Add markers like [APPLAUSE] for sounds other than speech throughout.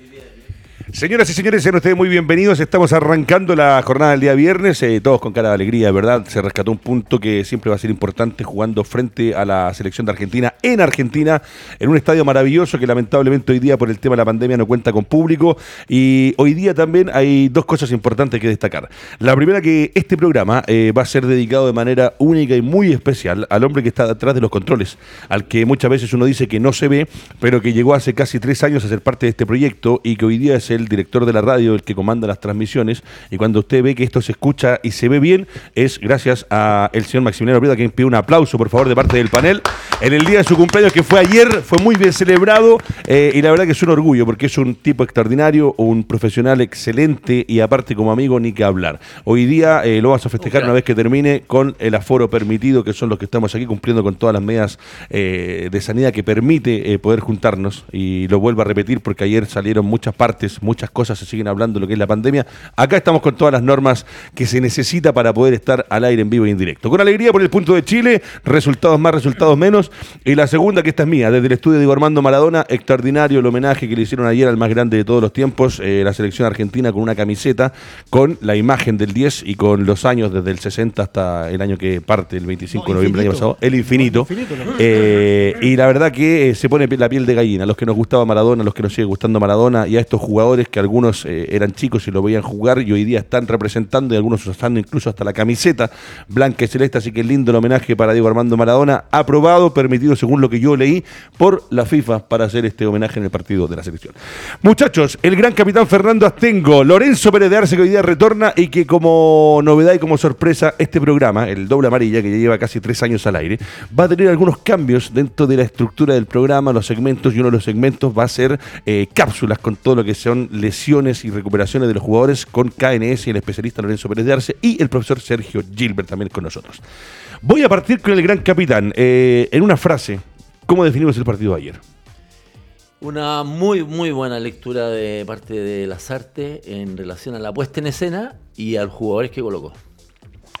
Vivi ¿eh? Señoras y señores, sean ustedes muy bienvenidos. Estamos arrancando la jornada del día viernes, eh, todos con cara de alegría, ¿verdad? Se rescató un punto que siempre va a ser importante jugando frente a la selección de Argentina en Argentina, en un estadio maravilloso que lamentablemente hoy día por el tema de la pandemia no cuenta con público. Y hoy día también hay dos cosas importantes que destacar. La primera que este programa eh, va a ser dedicado de manera única y muy especial al hombre que está detrás de los controles, al que muchas veces uno dice que no se ve, pero que llegó hace casi tres años a ser parte de este proyecto y que hoy día es el el director de la radio, el que comanda las transmisiones, y cuando usted ve que esto se escucha y se ve bien, es gracias a el señor Maximiliano Prieta, quien pide un aplauso, por favor, de parte del panel. En el día de su cumpleaños, que fue ayer, fue muy bien celebrado, eh, y la verdad que es un orgullo, porque es un tipo extraordinario, un profesional excelente, y aparte como amigo, ni que hablar. Hoy día eh, lo vas a festejar una vez que termine con el aforo permitido, que son los que estamos aquí cumpliendo con todas las medidas eh, de sanidad que permite poder juntarnos, y lo vuelvo a repetir porque ayer salieron muchas partes, muchas cosas se siguen hablando de lo que es la pandemia. Acá estamos con todas las normas que se necesita para poder estar al aire en vivo e indirecto. Con alegría por el punto de Chile, resultados más, resultados menos. Y la segunda, que esta es mía, desde el estudio de Diego Armando Maradona, extraordinario el homenaje que le hicieron ayer al más grande de todos los tiempos, eh, la selección argentina con una camiseta con la imagen del 10 y con los años desde el 60 hasta el año que parte, el 25 de noviembre del año pasado, el infinito. Eh, y la verdad que eh, se pone la piel de gallina, los que nos gustaba Maradona, los que nos sigue gustando Maradona y a estos jugadores que algunos eh, eran chicos y lo veían jugar y hoy día están representando y algunos usando incluso hasta la camiseta blanca y celeste, así que lindo el homenaje para Diego Armando Maradona, aprobado, permitido según lo que yo leí por la FIFA para hacer este homenaje en el partido de la selección. Muchachos, el gran capitán Fernando Astengo, Lorenzo Pérez de Arce que hoy día retorna y que como novedad y como sorpresa este programa, el doble amarilla que ya lleva casi tres años al aire, va a tener algunos cambios dentro de la estructura del programa, los segmentos y uno de los segmentos va a ser eh, cápsulas con todo lo que son lesiones y recuperaciones de los jugadores con KNS y el especialista Lorenzo Pérez de Arce y el profesor Sergio Gilbert también con nosotros. Voy a partir con el gran capitán. Eh, en una frase, ¿cómo definimos el partido de ayer? Una muy, muy buena lectura de parte de Lazarte en relación a la puesta en escena y a los jugadores que colocó.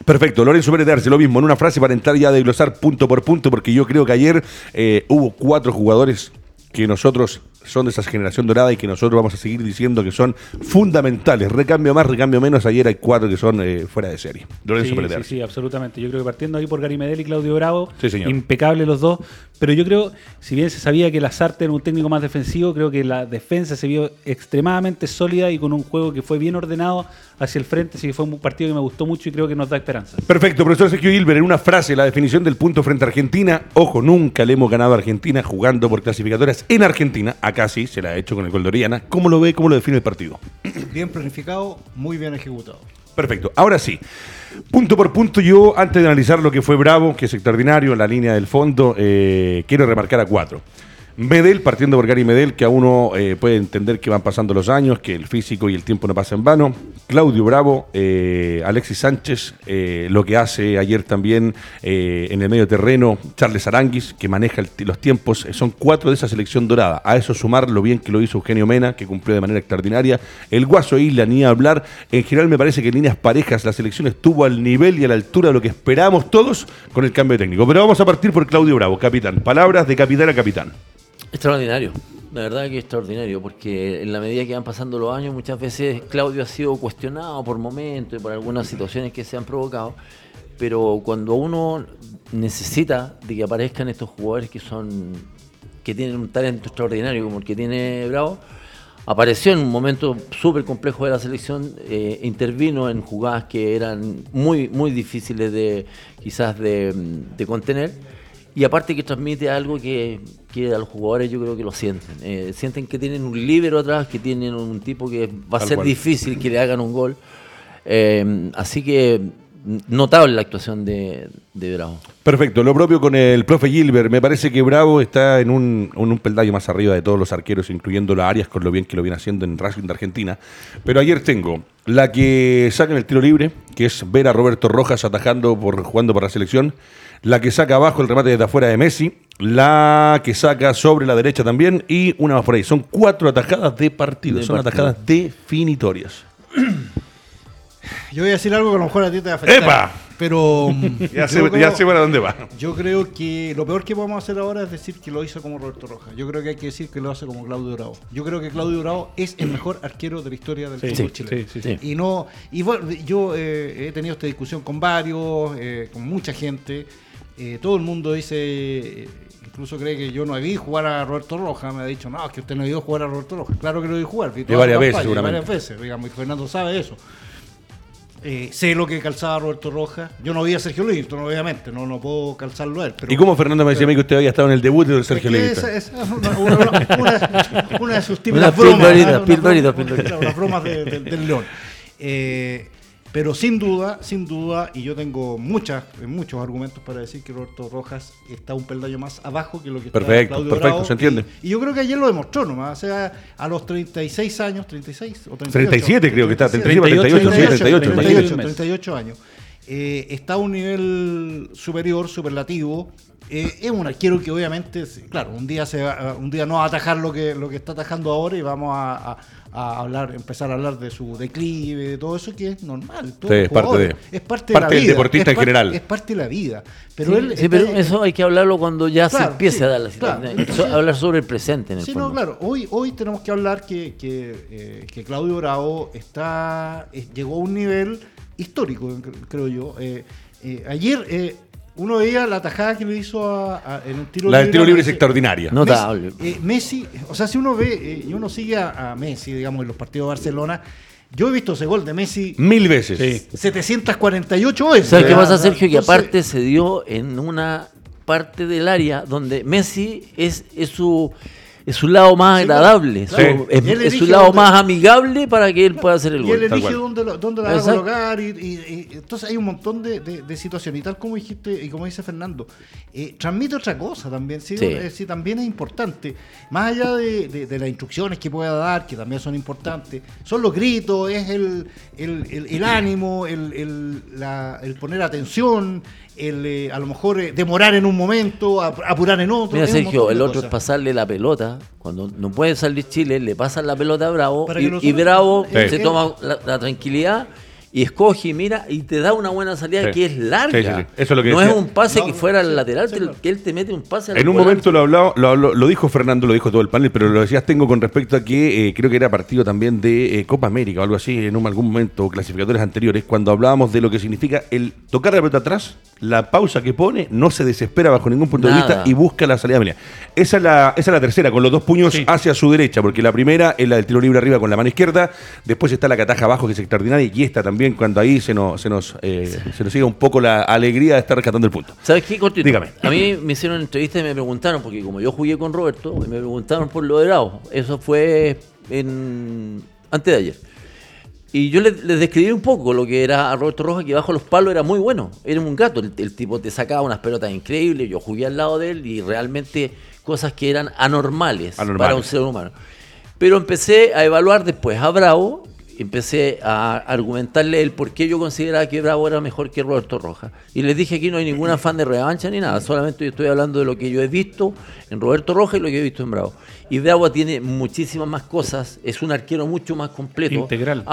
Perfecto, Lorenzo Pérez de Arce, lo mismo, en una frase para entrar ya a desglosar punto por punto, porque yo creo que ayer eh, hubo cuatro jugadores que nosotros son de esa generación dorada y que nosotros vamos a seguir diciendo que son fundamentales. Recambio más, recambio menos. Ayer hay cuatro que son eh, fuera de serie. Lorenzo sí, sí, sí, absolutamente. Yo creo que partiendo ahí por Gary Medel y Claudio Bravo, impecable los dos. Pero yo creo, si bien se sabía que Lazarte era un técnico más defensivo, creo que la defensa se vio extremadamente sólida y con un juego que fue bien ordenado hacia el frente. Así que fue un partido que me gustó mucho y creo que nos da esperanza. Perfecto, profesor Sergio Gilbert, en una frase, la definición del punto frente a Argentina. Ojo, nunca le hemos ganado a Argentina jugando por clasificatorias en Argentina. Acá sí, se la ha hecho con el gol de Oriana. ¿Cómo lo ve? ¿Cómo lo define el partido? [CLEARS THROAT] Bien planificado, muy bien ejecutado. Perfecto. Ahora sí, punto por punto, yo antes de analizar lo que fue Bravo, que es extraordinario, la línea del fondo, eh, quiero remarcar a cuatro. Medel, partiendo por Gary Medel, que a uno eh, puede entender que van pasando los años, que el físico y el tiempo no pasa en vano. Claudio Bravo, eh, Alexis Sánchez, eh, lo que hace ayer también en el medio terreno, Charles Aranguis, que maneja los tiempos, son cuatro de esa selección dorada. A eso sumar lo bien que lo hizo Eugenio Mena, que cumplió de manera extraordinaria. El Guaso Isla, ni hablar. En general me parece que en líneas parejas la selección estuvo al nivel y a la altura de lo que esperábamos todos con el cambio técnico. Pero vamos a partir por Claudio Bravo, capitán. Palabras de capitán a capitán. Extraordinario, la verdad que extraordinario, porque en la medida que van pasando los años, muchas veces Claudio ha sido cuestionado por momentos y por algunas situaciones que se han provocado, pero cuando uno necesita de que aparezcan estos jugadores que son que tienen un talento extraordinario como el que tiene Bravo, apareció en un momento súper complejo de la selección, eh, intervino en jugadas que eran muy, muy difíciles de quizás de, de contener y aparte que transmite algo que, que, a los jugadores yo creo que lo sienten. Eh, sienten que tienen un líbero atrás, que tienen un tipo que va a ser difícil que le hagan un gol. Eh, así que notable la actuación de, Bravo. Perfecto, lo propio con el profe Gilbert. Me parece que Bravo está en un, en un peldaño más arriba de todos los arqueros, incluyendo la Arias, con lo bien que lo viene haciendo en Racing de Argentina. Pero ayer tengo la que saca en el tiro libre, que es ver a Roberto Rojas atajando por jugando para la selección la que saca abajo el remate desde afuera de Messi, la que saca sobre la derecha también y una más por ahí. Son cuatro atajadas de partido, son atajadas definitorias. [CLEARS THROAT] Yo voy a decir algo que a lo mejor a ti te va a afectar. ¡Epa! Pero. [LAUGHS] ya, sé, ya sé para dónde va. Yo creo que lo peor que podemos hacer ahora es decir que lo hizo como Roberto Rojas. Yo creo que hay que decir que lo hace como Claudio Bravo. Yo creo que Claudio Bravo es el mejor arquero de la historia del fútbol chileno. y no. Y bueno, yo eh, he tenido esta discusión con varios, eh, con mucha gente. Eh, todo el mundo dice incluso cree que yo no vi jugar a Roberto Rojas, me ha dicho, no, es que usted no vio jugar a Roberto Rojas. Claro que lo vi jugar, vi varias veces, seguramente. Varias veces, digamos, y Fernando sabe eso. Eh, sé lo que calzaba Roberto Rojas. Yo no vi a Sergio Livingston, obviamente, no, no puedo calzarlo a él. ¿Y cómo Fernando me decía a mí que usted había estado en el debut de Sergio Livingston? Esa, es una, una, de sus [LAUGHS] típicas bromas. Las bromas del León. Eh, pero sin duda, sin duda, y yo tengo muchas, muchos argumentos para decir que Roberto Rojas está un peldaño más abajo que lo que perfecto, está Claudio Perfecto, se entiende. Y, yo creo que ayer lo demostró nomás. O sea, a los 36 años, 36 o 38, 37 creo que está, 38, 38, 38, 38, años. Eh, está a un nivel superior, superlativo. Eh, es un arquero que obviamente, claro, un día se un día no va a atajar lo que, lo que está atajando ahora y vamos a a hablar, empezar a hablar de su declive, de todo eso que es normal. es, parte de, es parte, de la vida. deportista en general. Es parte de la vida. Pero, él, pero eso hay que hablarlo cuando ya se empiece a dar la situación. hablar sobre el presente. En el sí, no, claro. Hoy, hoy tenemos que hablar que, que, eh, que Claudio Bravo está, llegó a un nivel histórico, creo yo. Eh, eh, ayer uno veía la tajada que le hizo a, en un tiro libre. La del tiro libre es extraordinaria. Notable. Messi, eh, Messi, o sea, si uno ve eh, y uno sigue a, Messi, digamos, en los partidos de Barcelona, yo he visto ese gol de Messi. Mil veces. Sí. 748 veces. ¿Sabes qué pasa, Sergio? Que aparte se dio en una parte del área donde Messi es, es su es su lado más agradable, es, su lado más amigable para que él pueda hacer el gol. Y él elige dónde, dónde, la va a colocar. Y, entonces hay un montón de, situaciones. Y tal como dijiste, y como dice Fernando, eh, transmite otra cosa también. ¿sí? Eh, sí. también es importante. Más allá de, las instrucciones que pueda dar, que también son importantes, son los gritos, es el, el, el, ánimo, el, el poner atención, el, eh, a lo mejor eh, demorar en un momento, apurar en otro. Mira, Sergio, el otro es pasarle la pelota. Cuando no puede salir Chile, le pasan la pelota a Bravo y, Bravo se toma la, tranquilidad y escoge y mira y te da una buena salida que es larga. Eso lo que no es un pase que fuera al lateral, que él te mete un pase En un momento lo, hablado, lo, lo, dijo Fernando, lo dijo todo el panel, pero lo decías tengo con respecto a que eh, creo que era partido también de eh, Copa América o algo así, en algún momento, clasificadores anteriores, cuando hablábamos de lo que significa el tocar la pelota atrás, la pausa que pone, no se desespera bajo ningún punto de vista y busca la salida de Esa es la, esa es la tercera, con los dos puños hacia su derecha, porque la primera es la del tiro libre arriba con la mano izquierda, después está la cataja abajo que es extraordinaria y esta también cuando ahí se nos, se nos, eh, se nos sigue un poco la alegría de estar rescatando el punto. ¿Sabes qué, Dígame. A mí me hicieron una entrevista y me preguntaron, porque como yo jugué con Roberto, me preguntaron por lo de Bravo. Eso fue en antes de ayer. Y yo les, describí un poco lo que era a Roberto Rojas, que bajo los palos era muy bueno. Era un gato. El, tipo te sacaba unas pelotas increíbles. Yo jugué al lado de él y realmente cosas que eran anormales, para un ser humano. Pero empecé a evaluar después a Bravo empecé a argumentarle el por qué yo consideraba que Bravo era mejor que Roberto Rojas. Y les dije aquí no hay ningún afán de revancha ni nada, solamente yo estoy hablando de lo que yo he visto en Roberto Rojas y lo que he visto en Bravo. Y Bravo tiene muchísimas más cosas, es un arquero mucho más completo. Integral.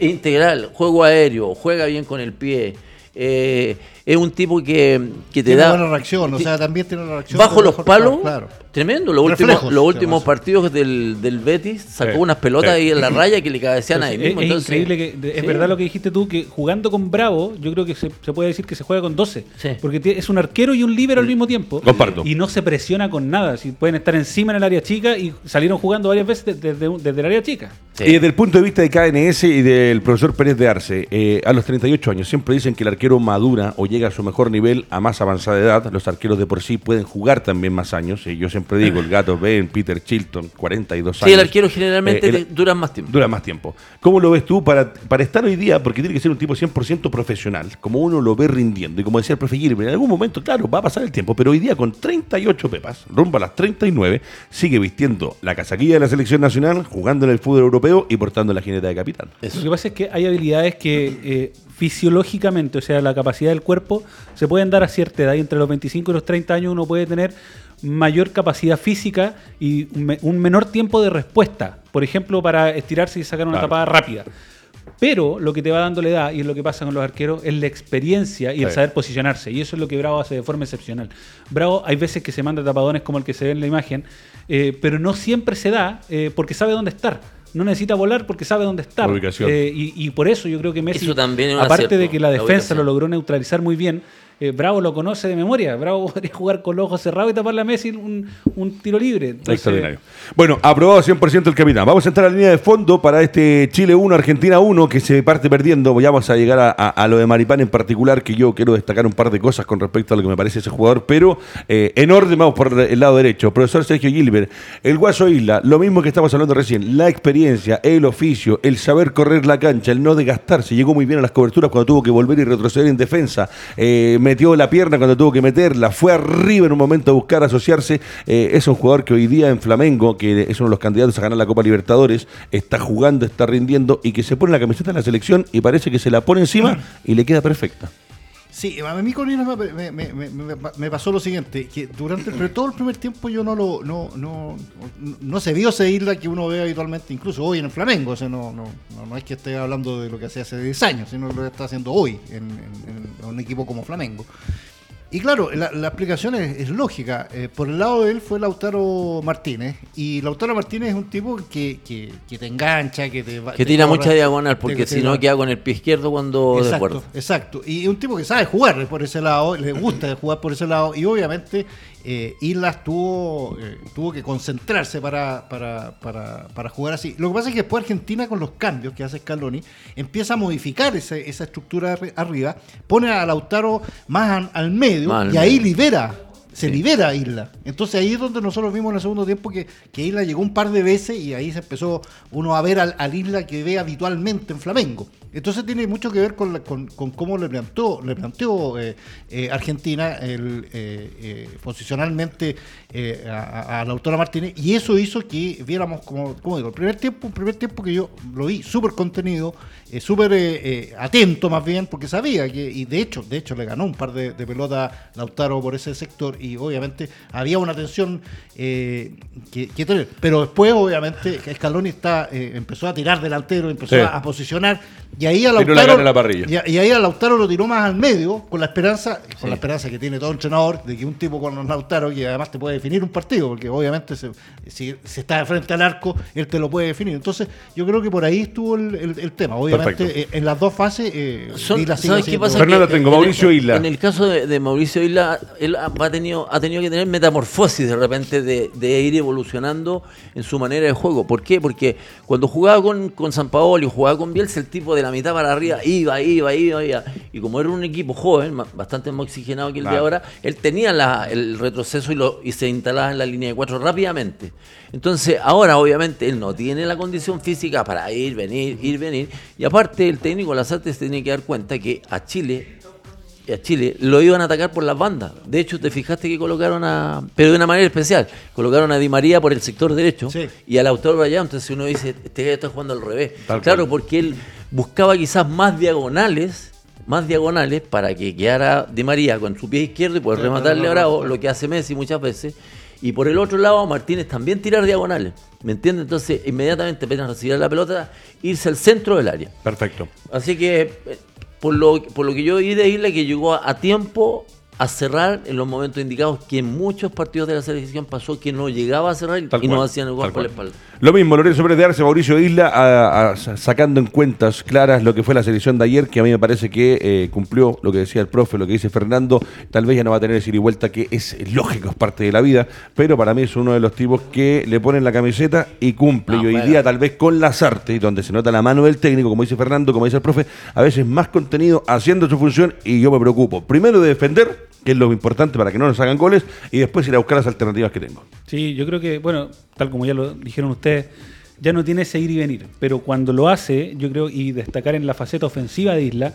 Integral, juego aéreo, juega bien con el pie. Eh, es un tipo que, que te tiene da. buena reacción, o sea, también tiene una reacción. Bajo los palos, claro. Tremendo, los últimos, los últimos partidos del, del Betis sacó unas pelotas ahí en la raya que le cabecean ahí mismo. Es, increíble que, es verdad lo que dijiste tú, que jugando con Bravo, yo creo que se, puede decir que se juega con 12. Porque es un arquero y un líbero al mismo tiempo. Comparto. Y no se presiona con nada. Si pueden estar encima en el área chica y salieron jugando varias veces desde, el área chica. Y desde el punto de vista de KNS y del profesor Pérez de Arce, eh, a los 38 años siempre dicen que el arquero madura o llega a su mejor nivel a más avanzada edad. Los arqueros de por sí pueden jugar también más años. Y yo siempre digo, el gato Ben, Peter Chilton, 42 años. Sí, el arquero generalmente eh, dura más tiempo. Dura más tiempo. ¿Cómo lo ves tú para, para estar hoy día? Porque tiene que ser un tipo 100% profesional, como uno lo ve rindiendo. Y como decía el profe Gilbert, en algún momento, claro, va a pasar el tiempo, pero hoy día con 38 pepas, rumbo a las 39, sigue vistiendo la casaquilla de la selección nacional, jugando en el fútbol europeo y portando la jineta de capitán. Lo que pasa es que hay habilidades que eh, fisiológicamente, o sea, la capacidad del cuerpo, se pueden dar a cierta edad y entre los 25 y los 30 años uno puede tener mayor capacidad física y un menor tiempo de respuesta. Por ejemplo, para estirarse y sacar una tapada rápida. Pero lo que te va dando la edad, y es lo que pasa con los arqueros, es la experiencia y el saber posicionarse. Y eso es lo que Bravo hace de forma excepcional. Bravo hay veces que se manda tapadones como el que se ve en la imagen, eh, pero no siempre se da eh, porque sabe dónde estar no necesita volar porque sabe dónde estar. Eh, y, por eso yo creo que Messi, aparte de que la defensa lo logró neutralizar muy bien, eh, Bravo lo conoce de memoria. Bravo [LAUGHS] podría jugar con ojos cerrados y taparle a Messi un, un tiro libre. Extraordinario. Bueno, aprobado 100% el capitán. Vamos a entrar a la línea de fondo para este Chile 1, Argentina 1, que se parte perdiendo. Vamos a llegar a, lo de Maripán en particular, que yo quiero destacar un par de cosas con respecto a lo que me parece ese jugador, pero eh, en orden vamos por el lado derecho. Profesor Sergio Gilbert, el Guaso Isla, lo mismo que estamos hablando recién, la experiencia, el oficio, el saber correr la cancha, el no desgastarse. Llegó muy bien a las coberturas cuando tuvo que volver y retroceder en defensa. Eh, metió la pierna cuando tuvo que meterla, fue arriba en un momento a buscar asociarse. Eh, es un jugador que hoy día en Flamengo, que es uno de los candidatos a ganar la Copa Libertadores, está jugando, está rindiendo y que se pone la camiseta en la selección y parece que se la pone encima y le queda perfecta. Sí, a mí con me, me, me, pasó lo siguiente, que durante todo el primer tiempo yo no lo no, no, no se vio esa isla que uno ve habitualmente, incluso hoy en el Flamengo, o sea, no, no, no, es que esté hablando de lo que hacía hace 10 años, sino lo que está haciendo hoy en un equipo como Flamengo. Y claro, la, explicación es, lógica. Eh, por el lado de él fue Lautaro Martínez. Y Lautaro Martínez es un tipo que, que, te engancha, que te Que tira mucha diagonal, porque si no queda con el pie izquierdo cuando exacto, Exacto. Y un tipo que sabe jugar por ese lado, le gusta jugar por ese lado. Y obviamente eh, Islas tuvo, eh, tuvo que concentrarse para, para, jugar así. Lo que pasa es que después Argentina, con los cambios que hace Scaloni, empieza a modificar esa, esa estructura arriba, pone a Lautaro más al medio y ahí libera se libera Isla. Entonces ahí es donde nosotros vimos en el segundo tiempo que, que Isla llegó un par de veces y ahí se empezó uno a ver al, al Isla que ve habitualmente en Flamengo. Entonces tiene mucho que ver con, con, cómo le planteó, le planteó eh, eh, Argentina el, eh, posicionalmente a, la autora Martínez y eso hizo que viéramos, como, como digo, el primer tiempo, un primer tiempo que yo lo vi súper contenido, súper atento más bien, porque sabía que, y de hecho, de hecho le ganó un par de, de pelotas Lautaro por ese sector y obviamente había una tensión que, que, tener. Pero después, obviamente, Scaloni está, empezó a tirar delantero, empezó a, a posicionar y ahí a Lautaro, Y, ahí a Lautaro lo tiró más al medio, con la esperanza, con la esperanza que tiene todo entrenador, de que un tipo con Lautaro, que además te puede definir un partido, porque obviamente si, está de frente al arco, él te lo puede definir. Entonces, yo creo que por ahí estuvo el, tema. Obviamente, eh, en las dos fases, eh, ¿sabes qué pasa? tengo Mauricio Isla. En el caso de, Mauricio Isla, él ha tenido, ha tenido que tener metamorfosis de repente de, ir evolucionando en su manera de juego. ¿Por qué? Porque cuando jugaba con, con San Paolo y jugaba con Bielsa, el tipo de la mitad para arriba, iba, iba, iba, iba. Y como era un equipo joven, bastante más oxigenado que el de ahora, él tenía el retroceso y, lo, y se instalaba en la línea de cuatro rápidamente. Entonces, ahora obviamente él no tiene la condición física para ir, venir, ir, venir. Y aparte, el técnico las artes tiene que dar cuenta que a Chile a Chile lo iban a atacar por las bandas. De hecho, te fijaste que colocaron a. Pero de una manera especial. Colocaron a Di María por el sector derecho y al autor allá. Entonces uno dice, este está jugando al revés. claro, porque él buscaba quizás más diagonales. Más diagonales para que quedara Di María con su pie izquierdo y poder rematarle a Bravo, lo que hace Messi muchas veces. Y por el otro lado, Martínez también tirar diagonales. ¿Me entiendes? Entonces, inmediatamente apenas recibir la pelota, irse al centro del área. Perfecto. Así que eh, por lo, por lo que yo oí de Isla, que llegó a, tiempo a cerrar en los momentos indicados que en muchos partidos de la selección pasó que no llegaba a cerrar y no hacían el gol por la espalda. Lo mismo, Lorenzo Pérez de Arce, Mauricio Isla, sacando en cuentas claras lo que fue la selección de ayer, que a mí me parece que eh, cumplió lo que decía el profe, lo que dice Fernando. Tal vez ya no va a tener ese ir y vuelta, que es lógico, es parte de la vida, pero para mí es uno de los tipos que le ponen la camiseta y cumple. y hoy día, tal vez con las artes, donde se nota la mano del técnico, como dice Fernando, como dice el profe, a veces más contenido haciendo su función y yo me preocupo. Primero de defender que es lo importante para que no nos hagan goles, y después ir a buscar las alternativas que tengo. Sí, yo creo que, bueno, tal como ya lo dijeron ustedes, ya no tiene ese ir y venir, pero cuando lo hace, yo creo, y destacar en la faceta ofensiva de Isla,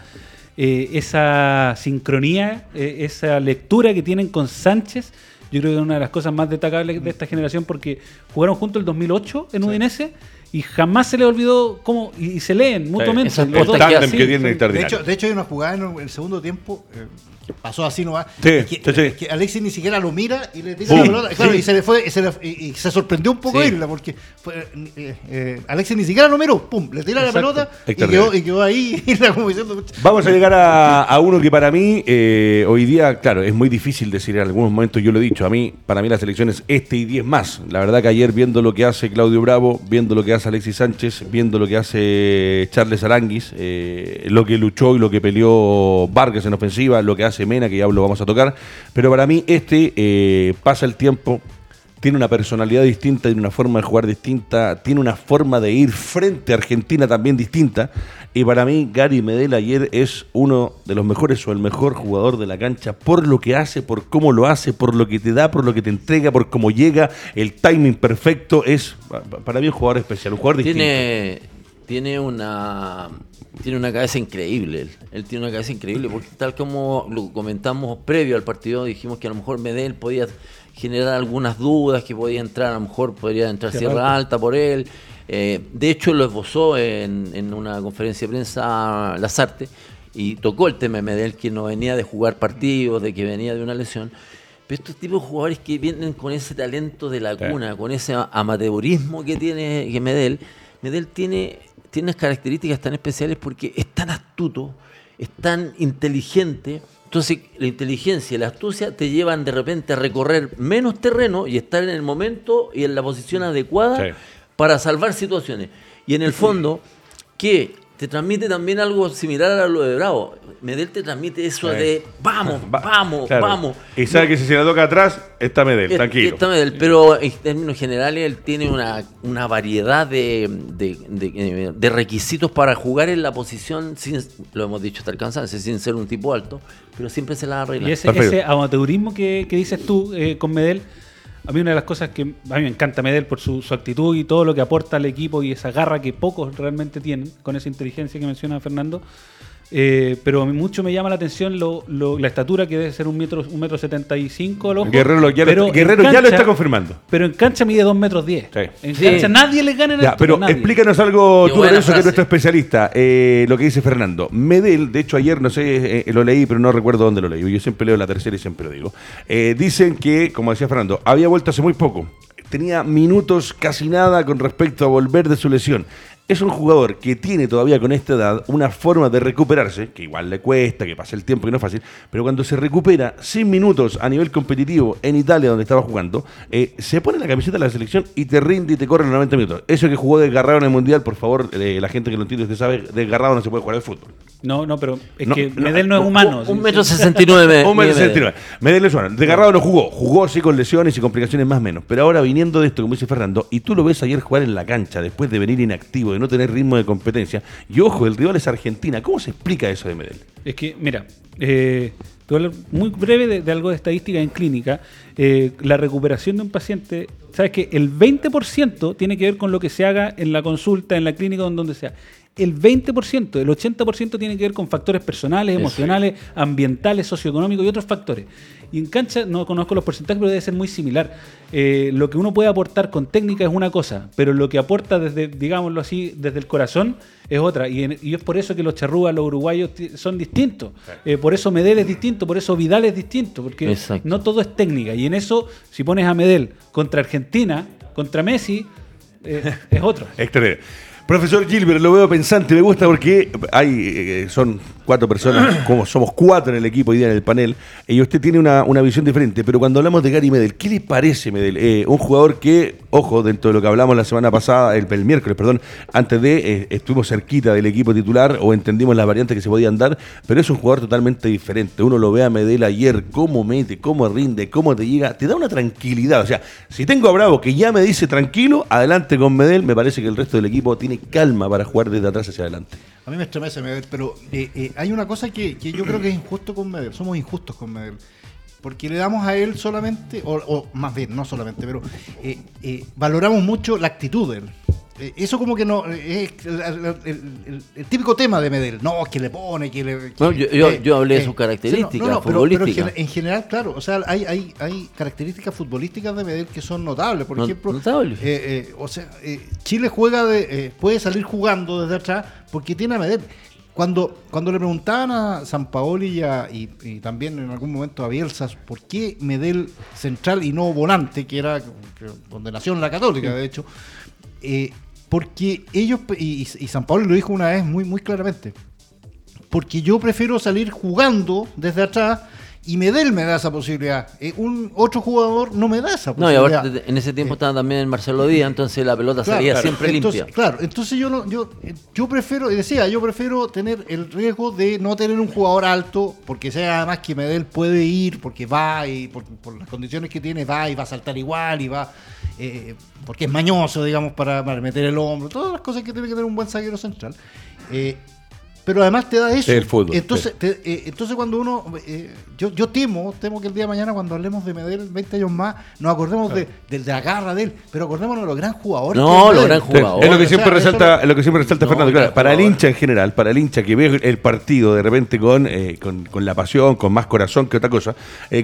eh, esa sincronía, eh, esa lectura que tienen con Sánchez, yo creo que es una de las cosas más destacables de esta generación porque jugaron juntos el 2008 en Udinese y jamás se le olvidó cómo y, se leen mutuamente. Sí, que de, hecho, de hecho hay una jugada en el segundo tiempo, eh, pasó así nomás. Sí, es que, sí, sí. Es que Alexis ni siquiera lo mira y le tira la pelota. Claro, y se le fue, y se, le, y, se sorprendió un poco Isla, porque fue, eh, eh, Alexis ni siquiera lo miró, pum, le tira Exacto. la pelota y quedó, y quedó, ahí [LAUGHS] como diciendo. Vamos a llegar a, a uno que para mí, eh, hoy día, claro, es muy difícil decir en algunos momentos, yo lo he dicho, a mí, para mí la selección es este y diez más. La verdad que ayer viendo lo que hace Claudio Bravo, viendo lo que hace Alexis Sánchez, viendo lo que hace Charles Aranguis, eh, lo que luchó y lo que peleó Vargas en ofensiva, lo que hace Mena, que ya lo vamos a tocar. Pero para mí este eh, pasa el tiempo, tiene una personalidad distinta, tiene una forma de jugar distinta, tiene una forma de ir frente a Argentina también distinta. Y para mí, Gary Medel ayer es uno de los mejores o el mejor jugador de la cancha por lo que hace, por cómo lo hace, por lo que te da, por lo que te entrega, por cómo llega, el timing perfecto. Es para mí un jugador especial, un jugador tiene, distinto. Tiene una, tiene una cabeza increíble. Él. él tiene una cabeza increíble porque, tal como lo comentamos previo al partido, dijimos que a lo mejor Medel podía generar algunas dudas, que podía entrar, a lo mejor podría entrar Sierra Alta por él. Eh, de hecho, lo esbozó en, en, una conferencia de prensa Lazarte y tocó el tema de Medel, que no venía de jugar partidos, de que venía de una lesión. Pero estos tipos de jugadores que vienen con ese talento de la cuna, sí. con ese amateurismo que tiene que Medel, Medel tiene, tiene unas características tan especiales porque es tan astuto, es tan inteligente. Entonces, la inteligencia y la astucia te llevan de repente a recorrer menos terreno y estar en el momento y en la posición adecuada. Sí para salvar situaciones. Y en el fondo, que te transmite también algo similar a lo de Bravo. Medel te transmite eso de vamos, vamos, claro. vamos. Y sabe no, que si se la toca atrás, está Medel, es, tranquilo. Está Medel, pero en términos generales él tiene una, una variedad de, de, de, de, requisitos para jugar en la posición, sin, lo hemos dicho hasta el cansancio, sin ser un tipo alto, pero siempre se la arregla. Y ese, ese amateurismo que, que, dices tú eh, con Medel a mí una de las cosas que a mí me encanta Medel por su, su, actitud y todo lo que aporta al equipo y esa garra que pocos realmente tienen con esa inteligencia que menciona Fernando. Eh, pero mucho me llama la atención lo, lo, la estatura que debe ser un metro, un metro setenta y cinco. Guerrero, ya, pero lo, Guerrero cancha, ya lo está confirmando. Pero en cancha mide dos metros diez. Sí. En cancha nadie le gana en el ya, Pero nadie. explícanos algo, tú Lorenzo, que es nuestro especialista, eh, lo que dice Fernando. Medel, de hecho ayer, no sé, eh, lo leí, pero no recuerdo dónde lo leí. Yo siempre leo la tercera y siempre lo digo. Eh, dicen que, como decía Fernando, había vuelto hace muy poco. Tenía minutos casi nada con respecto a volver de su lesión es un jugador que tiene todavía con esta edad una forma de recuperarse, que igual le cuesta, que pase el tiempo, que no es fácil, pero cuando se recupera sin minutos a nivel competitivo en Italia, donde estaba jugando, eh, se pone la camiseta de la selección y te rinde y te corre los 90 minutos. Eso que jugó desgarrado en el Mundial, por favor, eh, la gente que lo entiende, usted sabe, desgarrado no se puede jugar al fútbol. No, no, pero es no, que Medel no, no, es humano. Un metro sesenta y nueve. [LAUGHS] Un metro sesenta y nueve. Medel es humano. Desgarrado no jugó. Jugó sí con lesiones y complicaciones más o menos. Pero ahora viniendo de esto, como dice Fernando, y tú lo ves ayer jugar en la cancha, después de venir inactivo, de no tener ritmo de competencia. Y ojo, el rival es Argentina. ¿Cómo se explica eso de Medel? Es que, mira, eh, te voy a hablar muy breve de, de, algo de estadística en clínica. Eh, la recuperación de un paciente, sabes que el 20% tiene que ver con lo que se haga en la consulta, en la clínica, en donde sea. El 20%, el 80% tiene que ver con factores personales, emocionales, ambientales, socioeconómicos y otros factores. Y en cancha no conozco los porcentajes, pero debe ser muy similar. Eh, lo que uno puede aportar con técnica es una cosa, pero lo que aporta desde, digámoslo así, desde el corazón es otra. Y, en, y es por eso que los charrúas, los uruguayos son distintos. Eh, por eso Medel es distinto, por eso Vidal es distinto, porque Exacto. no todo es técnica. Y en eso, si pones a Medel contra Argentina, contra Messi, eh, es otro. [LAUGHS] Excelente. Profesor Gilbert, lo veo pensante, me gusta porque hay, eh, son cuatro personas, [CLEARS THROAT] como somos cuatro en el equipo hoy día en el panel, y usted tiene una, una visión diferente, pero cuando hablamos de Gary Medel, ¿qué le parece Medel? Eh, un jugador que, ojo, dentro de lo que hablamos la semana pasada, el, miércoles, perdón, antes de, eh, estuvimos cerquita del equipo titular o entendimos las variantes que se podían dar, pero es un jugador totalmente diferente. Uno lo ve a Medel ayer, cómo mete, cómo rinde, cómo te llega, te da una tranquilidad. O sea, si tengo a Bravo que ya me dice tranquilo, adelante con Medel, me parece que el resto del equipo tiene calma para jugar desde atrás hacia adelante. A mí me estremece Medel, pero eh, eh, hay una cosa que, que, yo creo que es injusto con Medel. Somos injustos con Medel. Porque le damos a él solamente, o, o más bien, no solamente, pero eh, valoramos mucho la actitud de él. Eso como que no es el, el, el, el, típico tema de Medel. No, que le pone, que le... Que, no, yo, yo, eh, yo, hablé de sus características no, no, futbolísticas. Pero, pero en, general, claro, o sea, hay, hay, hay características futbolísticas de Medel que son notables. Por ejemplo, notables. Eh, eh, o sea, Chile juega de, puede salir jugando desde atrás porque tiene a Medel. Cuando, cuando le preguntaban a San Paoli y, y, también en algún momento a Bielsa por qué Medel central y no volante, que era donde nació en la Católica, de hecho, eh, porque ellos, y, San Paoli lo dijo una vez muy, muy claramente, porque yo prefiero salir jugando desde atrás y Medel me da esa posibilidad. Eh, un otro jugador no me da esa posibilidad. No, y en ese tiempo estaba también Marcelo Díaz, entonces la pelota salía siempre limpia. Claro, entonces yo no, yo, yo prefiero, decía, yo prefiero tener el riesgo de no tener un jugador alto, porque sea además que Medel puede ir, porque va y por, las condiciones que tiene, va y va a saltar igual y va. Eh, porque es mañoso, digamos, para, meter el hombro, todas las cosas que tiene que tener un buen zaguero central. Eh, pero además te da eso. El fútbol. Entonces, eh, entonces cuando uno, eh, yo, yo temo, temo que el día de mañana cuando hablemos de Medel 20 años más, nos acordemos de, la garra de él, pero acordémonos de los gran jugadores. No, los gran jugadores. Es lo que siempre resalta, es lo que siempre resalta Fernando. para el hincha en general, para el hincha que ve el partido de repente con, eh, con, con, la pasión, con más corazón que otra cosa,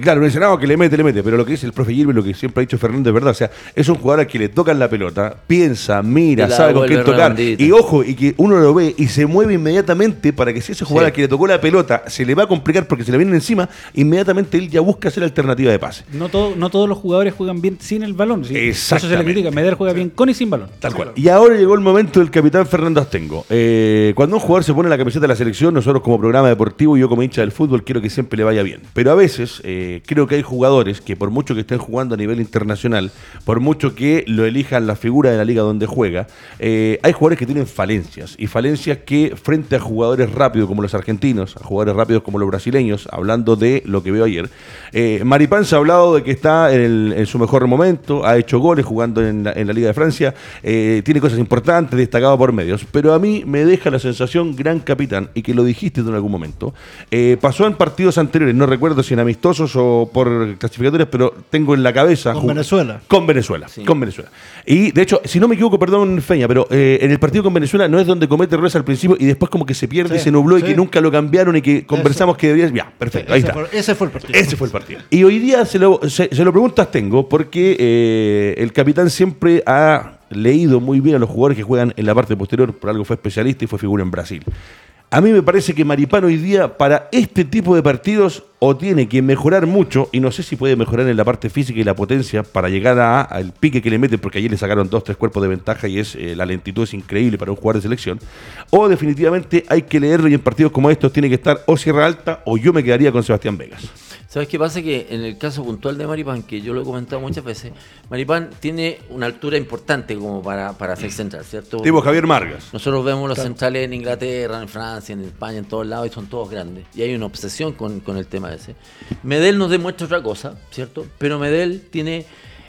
claro, no dice, no, que le mete, le mete, pero lo que dice el profe Gilbert, lo que siempre ha dicho Fernando es verdad, o sea, es un jugador al que le tocan la pelota, piensa, mira, sabe con quién tocar, y ojo, y que uno lo ve y se mueve inmediatamente para que si ese jugador que le tocó la pelota se le va a complicar porque se le viene encima, inmediatamente él ya busca hacer alternativa de pase. No, todo, no todos los jugadores juegan bien sin el balón. Eso se le critica. Medel juega bien con y sin balón. Tal cual. Y ahora llegó el momento del capitán Fernando Astengo. Eh, cuando un jugador se pone la camiseta de la selección, nosotros como programa deportivo y yo como hincha del fútbol quiero que siempre le vaya bien. Pero a veces eh, creo que hay jugadores que por mucho que estén jugando a nivel internacional, por mucho que lo elijan la figura de la liga donde juega, eh, hay jugadores que tienen falencias. Y falencias que frente a jugadores rápido como los argentinos, a jugadores rápidos como los brasileños, hablando de lo que veo ayer. Eh, Maripán se ha hablado de que está en, su mejor momento, ha hecho goles jugando en la, Liga de Francia, eh, tiene cosas importantes, destacado por medios, pero a mí me deja la sensación gran capitán, y que lo dijiste en algún momento, eh, pasó en partidos anteriores, no recuerdo si en amistosos o por clasificatorias, pero tengo en la cabeza... Con Venezuela. Con Venezuela, con Venezuela. Y de hecho, si no me equivoco, perdón Feña, pero en el partido con Venezuela no es donde comete errores al principio y después como que se pierde se nubló y que nunca lo cambiaron y que conversamos que debería. Ya, perfecto, ahí está. ese fue el partido. Ese fue el partido. Y hoy día se lo, se, lo preguntas tengo porque eh, el capitán siempre ha leído muy bien a los jugadores que juegan en la parte posterior, por algo fue especialista y fue figura en Brasil. A mí me parece que Maripán hoy día, para este tipo de partidos, o tiene que mejorar mucho, y no sé si puede mejorar en la parte física y la potencia para llegar al pique que le meten, porque ayer le sacaron dos, tres cuerpos de ventaja y es eh, la lentitud es increíble para un jugador de selección, o definitivamente hay que leerlo y en partidos como estos tiene que estar o Sierra Alta o yo me quedaría con Sebastián Vegas. ¿Sabes qué pasa? Que en el caso puntual de Maripán, que yo lo he comentado muchas veces, Maripán tiene una altura importante como para, para ser central, ¿cierto? Tipo Javier Margas. Nosotros vemos los centrales en Inglaterra, en Francia, en España, en todos lados y son todos grandes. Y hay una obsesión con, el tema ese. Medel nos demuestra otra cosa, ¿cierto? Pero Medel tiene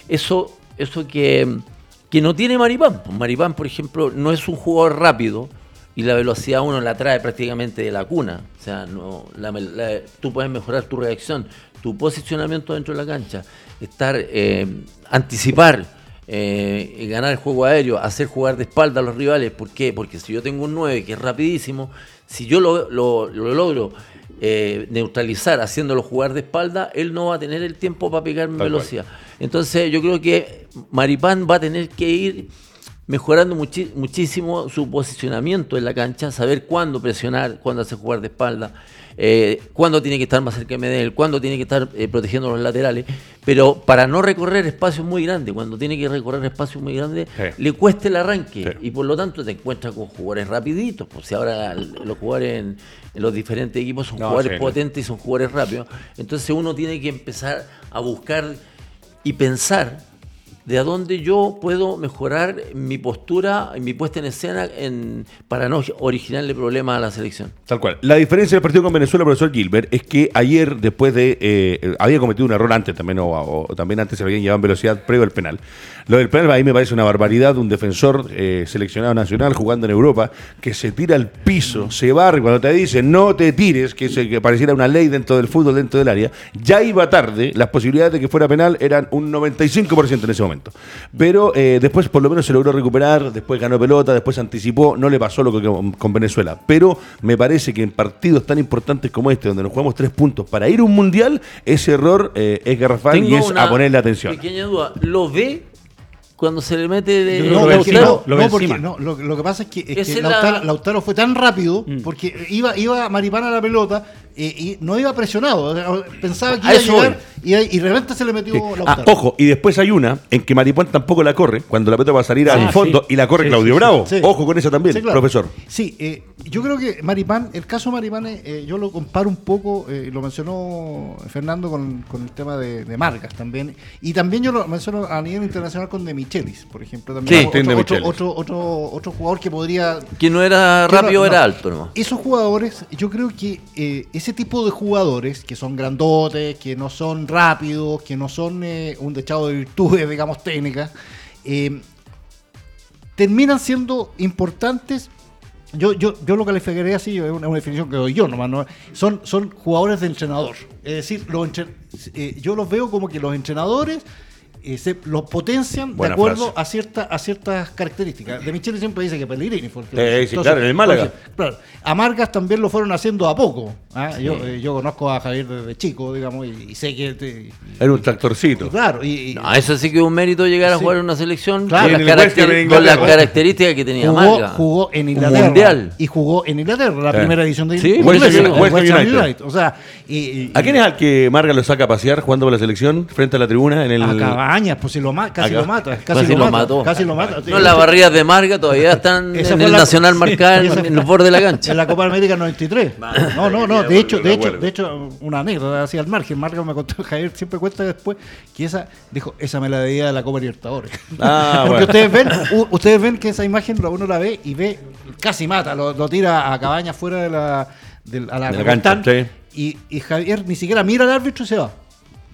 eso, eso que, que no tiene Maripán. Maripán, por ejemplo, no es un jugador rápido y la velocidad uno la trae prácticamente de la cuna. O sea, no, tú puedes mejorar tu reacción, tu posicionamiento dentro de la cancha, estar, eh, anticipar, eh, ganar el juego aéreo, hacer jugar de espalda a los rivales. ¿Por qué? Porque si yo tengo un 9 que es rapidísimo, si yo lo, lo, logro eh, neutralizar haciéndolo jugar de espalda, él no va a tener el tiempo para pegar en velocidad. Entonces yo creo que Maripán va a tener que ir mejorando muchísimo su posicionamiento en la cancha, saber cuándo presionar, cuándo hacer jugar de espalda, eh, cuándo tiene que estar más cerca de Medel, cuándo tiene que estar eh, protegiendo los laterales, pero para no recorrer espacios muy grandes, cuando tiene que recorrer espacios muy grandes, le cuesta el arranque y por lo tanto te encuentras con jugadores rapiditos, pues si ahora los jugadores en, los diferentes equipos son jugadores potentes y son jugadores rápidos, entonces uno tiene que empezar a buscar y pensar de a dónde yo puedo mejorar mi postura mi puesta en escena en, para no originarle problemas a la selección. Tal cual. La diferencia del partido con Venezuela, profesor Gilbert, es que ayer, después de. Eh, había cometido un error antes también, o, también antes se habían llevado en velocidad previo al penal. Lo del penal ahí me parece una barbaridad. Un defensor eh, seleccionado nacional jugando en Europa que se tira al piso, se barre cuando te dice no te tires, que, que pareciera una ley dentro del fútbol, dentro del área. Ya iba tarde, las posibilidades de que fuera penal eran un 95% en ese momento. Pero eh, después por lo menos se logró recuperar, después ganó pelota, después anticipó, no le pasó lo que con Venezuela. Pero me parece que en partidos tan importantes como este, donde nos jugamos tres puntos para ir a un mundial, ese error eh, es garrafal y es a ponerle atención. Pequeña duda, ¿lo ve cuando se le mete no, Lautaro. No, porque, no, lo, que pasa es que, es que Lautaro, fue tan rápido mm. porque iba, iba Maripán a la pelota eh, y no iba presionado. Pensaba que iba a, llegar y, y, de repente se le metió Lautaro. Ah, ojo, y después hay una en que Maripán tampoco la corre cuando la pelota va a salir al fondo y la corre Claudio Bravo. Ojo con eso también, profesor. Sí, eh, yo creo que Maripán, el caso de Maripán, eh, yo lo comparo un poco, lo mencionó Fernando con, con el tema de, de, Margas también. Y también yo lo menciono a nivel internacional con De Michelis, por ejemplo. También otro, otro, otro, otro, jugador que podría. Que no era rápido, era alto. ¿no? Esos jugadores, yo creo que ese tipo de jugadores que son grandotes, que no son rápidos, que no son eh, un dechado de virtudes, [LAUGHS] digamos, técnicas, eh, terminan siendo importantes. Yo, yo, yo lo calificaría así, es una, definición que doy yo nomás, ¿no? son, son jugadores de entrenador. Es decir, los, eh, yo los veo como que los entrenadores eh, se, los potencian de acuerdo a, cierta, a ciertas características. De Michele siempre dice que Pellegrini fue el sí, claro, en el Málaga. claro, a Margas también lo fueron haciendo a poco. ¿ah? Yo, eh, yo conozco a Javier desde chico, digamos, y, sé que... Era un tractorcito. Claro. Y, no, eso sí que es un mérito llegar a jugar en una selección con, las, características que tenía jugó, Margas. Jugó en Inglaterra. Mundial. Y jugó en Inglaterra, la primera edición de sí, O sea, y, ¿A quién es al que Margas lo saca a pasear jugando con la selección frente a la tribuna? En el... A Cabañas, pues si lo mata casi lo mata. Casi, lo, mató. Casi lo mata. No, las barridas de marca todavía están en el Nacional marcada en, los bordes de la cancha. En la Copa América 93. No, no, no. De hecho, de hecho, de hecho, una anécdota así al margen. Marca me contó, [LAUGHS] Javier siempre cuenta después que esa, dijo, esa me la debía de la Copa Libertadores. Ah, [LAUGHS] Porque ustedes ven, ustedes ven que esa imagen uno la ve y ve, casi mata, lo, tira a cabaña fuera de la, de, a la, cancha. Y, y Javier ni siquiera mira al árbitro y se va.